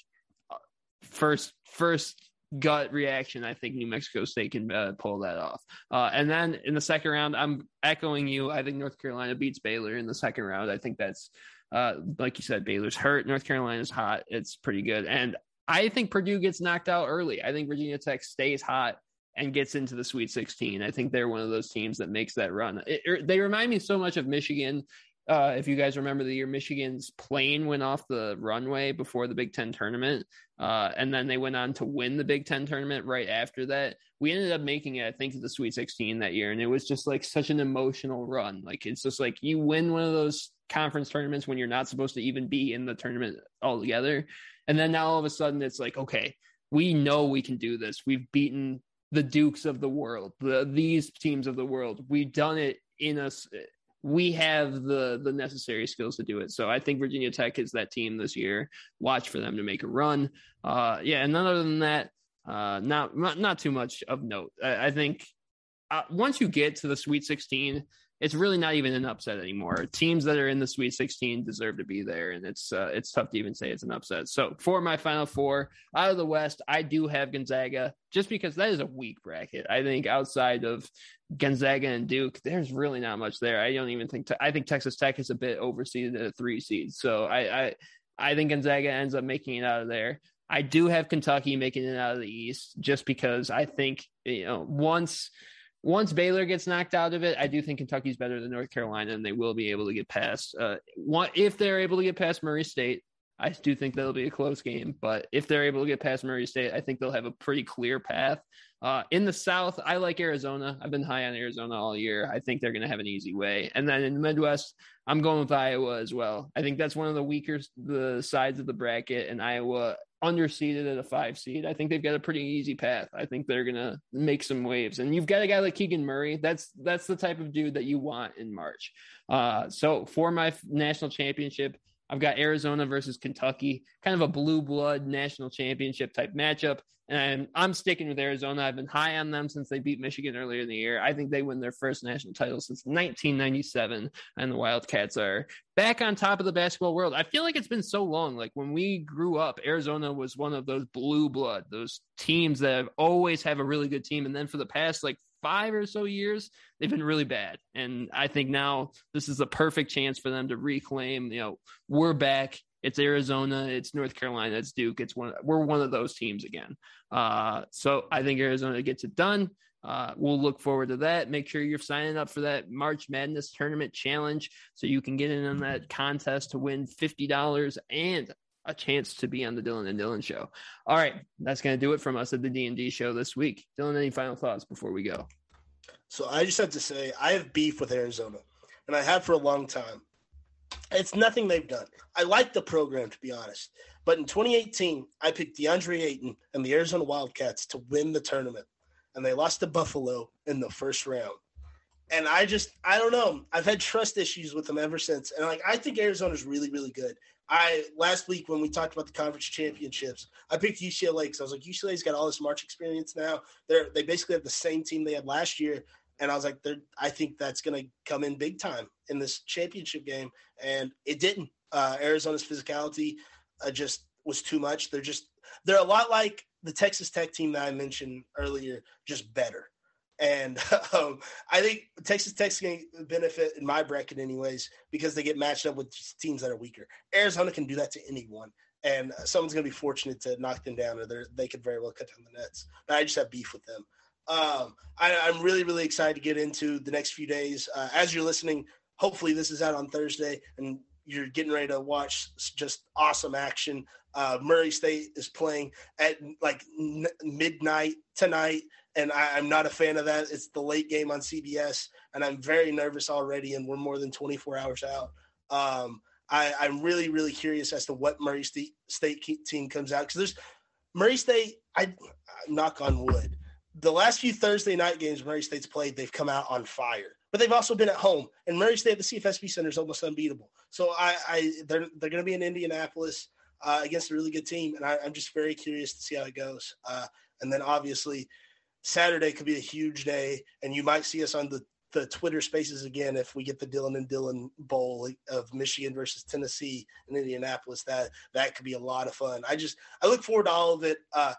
uh, first first gut reaction. I think New Mexico State can uh, pull that off. Uh, and then in the second round, I'm echoing you. I think North Carolina beats Baylor in the second round. I think that's. Uh, like you said, Baylor's hurt. North Carolina's hot. It's pretty good. And I think Purdue gets knocked out early. I think Virginia Tech stays hot and gets into the Sweet 16. I think they're one of those teams that makes that run. It, er, they remind me so much of Michigan. Uh, if you guys remember the year Michigan's plane went off the runway before the Big Ten tournament, uh, and then they went on to win the Big Ten tournament right after that. We ended up making it, I think, to the Sweet 16 that year, and it was just like such an emotional run. Like it's just like you win one of those conference tournaments when you're not supposed to even be in the tournament altogether and then now all of a sudden it's like, okay, we know we can do this. We've beaten the Dukes of the world, the these teams of the world. We've done it in us. We have the the necessary skills to do it. So I think Virginia Tech is that team this year. Watch for them to make a run. Uh, yeah, and other than that, uh, not not too much of note. I, I think uh, once you get to the Sweet 16, it's really not even an upset anymore. Teams that are in the Sweet 16 deserve to be there, and it's uh, it's tough to even say it's an upset. So for my final four out of the West, I do have Gonzaga just because that is a weak bracket. I think outside of Gonzaga and Duke, there's really not much there. I don't even think te- I think Texas Tech is a bit overseeded at a three seed. So I, I I think Gonzaga ends up making it out of there. I do have Kentucky making it out of the East just because I think you know once once Baylor gets knocked out of it, I do think Kentucky's better than North Carolina, and they will be able to get past. Uh, if they're able to get past Murray State, I do think that'll be a close game. But if they're able to get past Murray State, I think they'll have a pretty clear path. Uh, in the South, I like Arizona. I've been high on Arizona all year. I think they're going to have an easy way. And then in the Midwest, I'm going with Iowa as well. I think that's one of the weaker the sides of the bracket, and Iowa underseeded at a five seed. I think they've got a pretty easy path. I think they're gonna make some waves. And you've got a guy like Keegan Murray. That's that's the type of dude that you want in March. Uh, so for my national championship, I've got Arizona versus Kentucky, kind of a blue blood national championship type matchup. And I'm sticking with Arizona. I've been high on them since they beat Michigan earlier in the year. I think they win their first national title since 1997. And the Wildcats are back on top of the basketball world. I feel like it's been so long. Like when we grew up, Arizona was one of those blue blood, those teams that always have a really good team. And then for the past like five or so years, they've been really bad. And I think now this is a perfect chance for them to reclaim, you know, we're back. It's Arizona, it's North Carolina, it's Duke. It's one we're one of those teams again. Uh, so I think Arizona gets it done. Uh, we'll look forward to that. Make sure you're signing up for that March Madness tournament challenge so you can get in on that contest to win $50 and a chance to be on the Dylan and Dylan show. All right, that's going to do it from us at the D&D show this week. Dylan, any final thoughts before we go? So I just have to say I have beef with Arizona, and I have for a long time. It's nothing they've done. I like the program to be honest, but in 2018 I picked DeAndre Ayton and the Arizona Wildcats to win the tournament, and they lost to Buffalo in the first round. And I just I don't know. I've had trust issues with them ever since, and like I think Arizona's really really good. I last week when we talked about the conference championships, I picked UCLA because I was like, UCLA's got all this March experience now. They're they basically have the same team they had last year, and I was like, they're I think that's going to come in big time in this championship game, and it didn't. Uh, Arizona's physicality uh, just was too much. They're just they're a lot like the Texas Tech team that I mentioned earlier, just better. And um, I think Texas Tech's going to benefit in my bracket, anyways, because they get matched up with teams that are weaker. Arizona can do that to anyone, and someone's going to be fortunate to knock them down, or they could very well cut down the nets. But I just have beef with them. Um, I, am really, really excited to get into the next few days. Uh, as you're listening, hopefully this is out on Thursday, and you're getting ready to watch just awesome action. Uh, Murray State is playing at like n- midnight tonight, and I, am not a fan of that. It's the late game on CBS, and I'm very nervous already, and we're more than 24 hours out. Um, I, am really, really curious as to what Murray State, State team comes out because there's Murray State. I knock on wood. The last few Thursday night games Murray State's played, they've come out on fire but they've also been at home. And Murray State at the CFSB Center is almost unbeatable. So I, I they're they're going to be in Indianapolis uh, against a really good team, and I, am just very curious to see how it goes. Uh, and then obviously Saturday could be a huge day, and you might see us on the the Twitter Spaces again if we get the Dylan and Dylan Bowl of Michigan versus Tennessee in Indianapolis. That that could be a lot of fun. I just I look forward to all of it. Uh,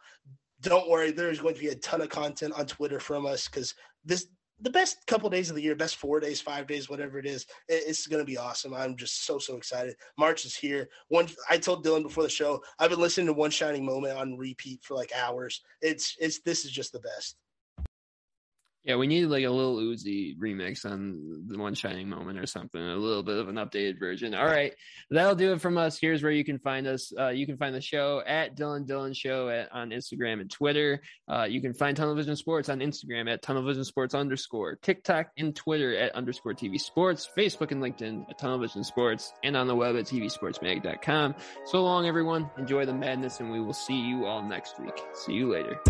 don't worry, there's going to be a ton of content on Twitter from us because this the best couple of days of the year, best four days, five days, whatever it is, it's going to be awesome. I'm just so so excited. March is here. One, I told Dylan before the show, I've been listening to One Shining Moment on repeat for like hours. It's it's this is just the best. Yeah, we need like a little Uzi remix on the One Shining Moment or something, a little bit of an updated version. All right, that'll do it from us. Here's where you can find us. Uh, you can find the show at Dylan Dylan Show at, on Instagram and Twitter. Uh, you can find Tunnel Vision Sports on Instagram at Tunnel Vision Sports underscore, TikTok and Twitter at underscore TV Sports, Facebook and LinkedIn at Tunnel Vision Sports, and on the web at TVSportsMag.com. So long, everyone. Enjoy the madness, and we will see you all next week. See you later.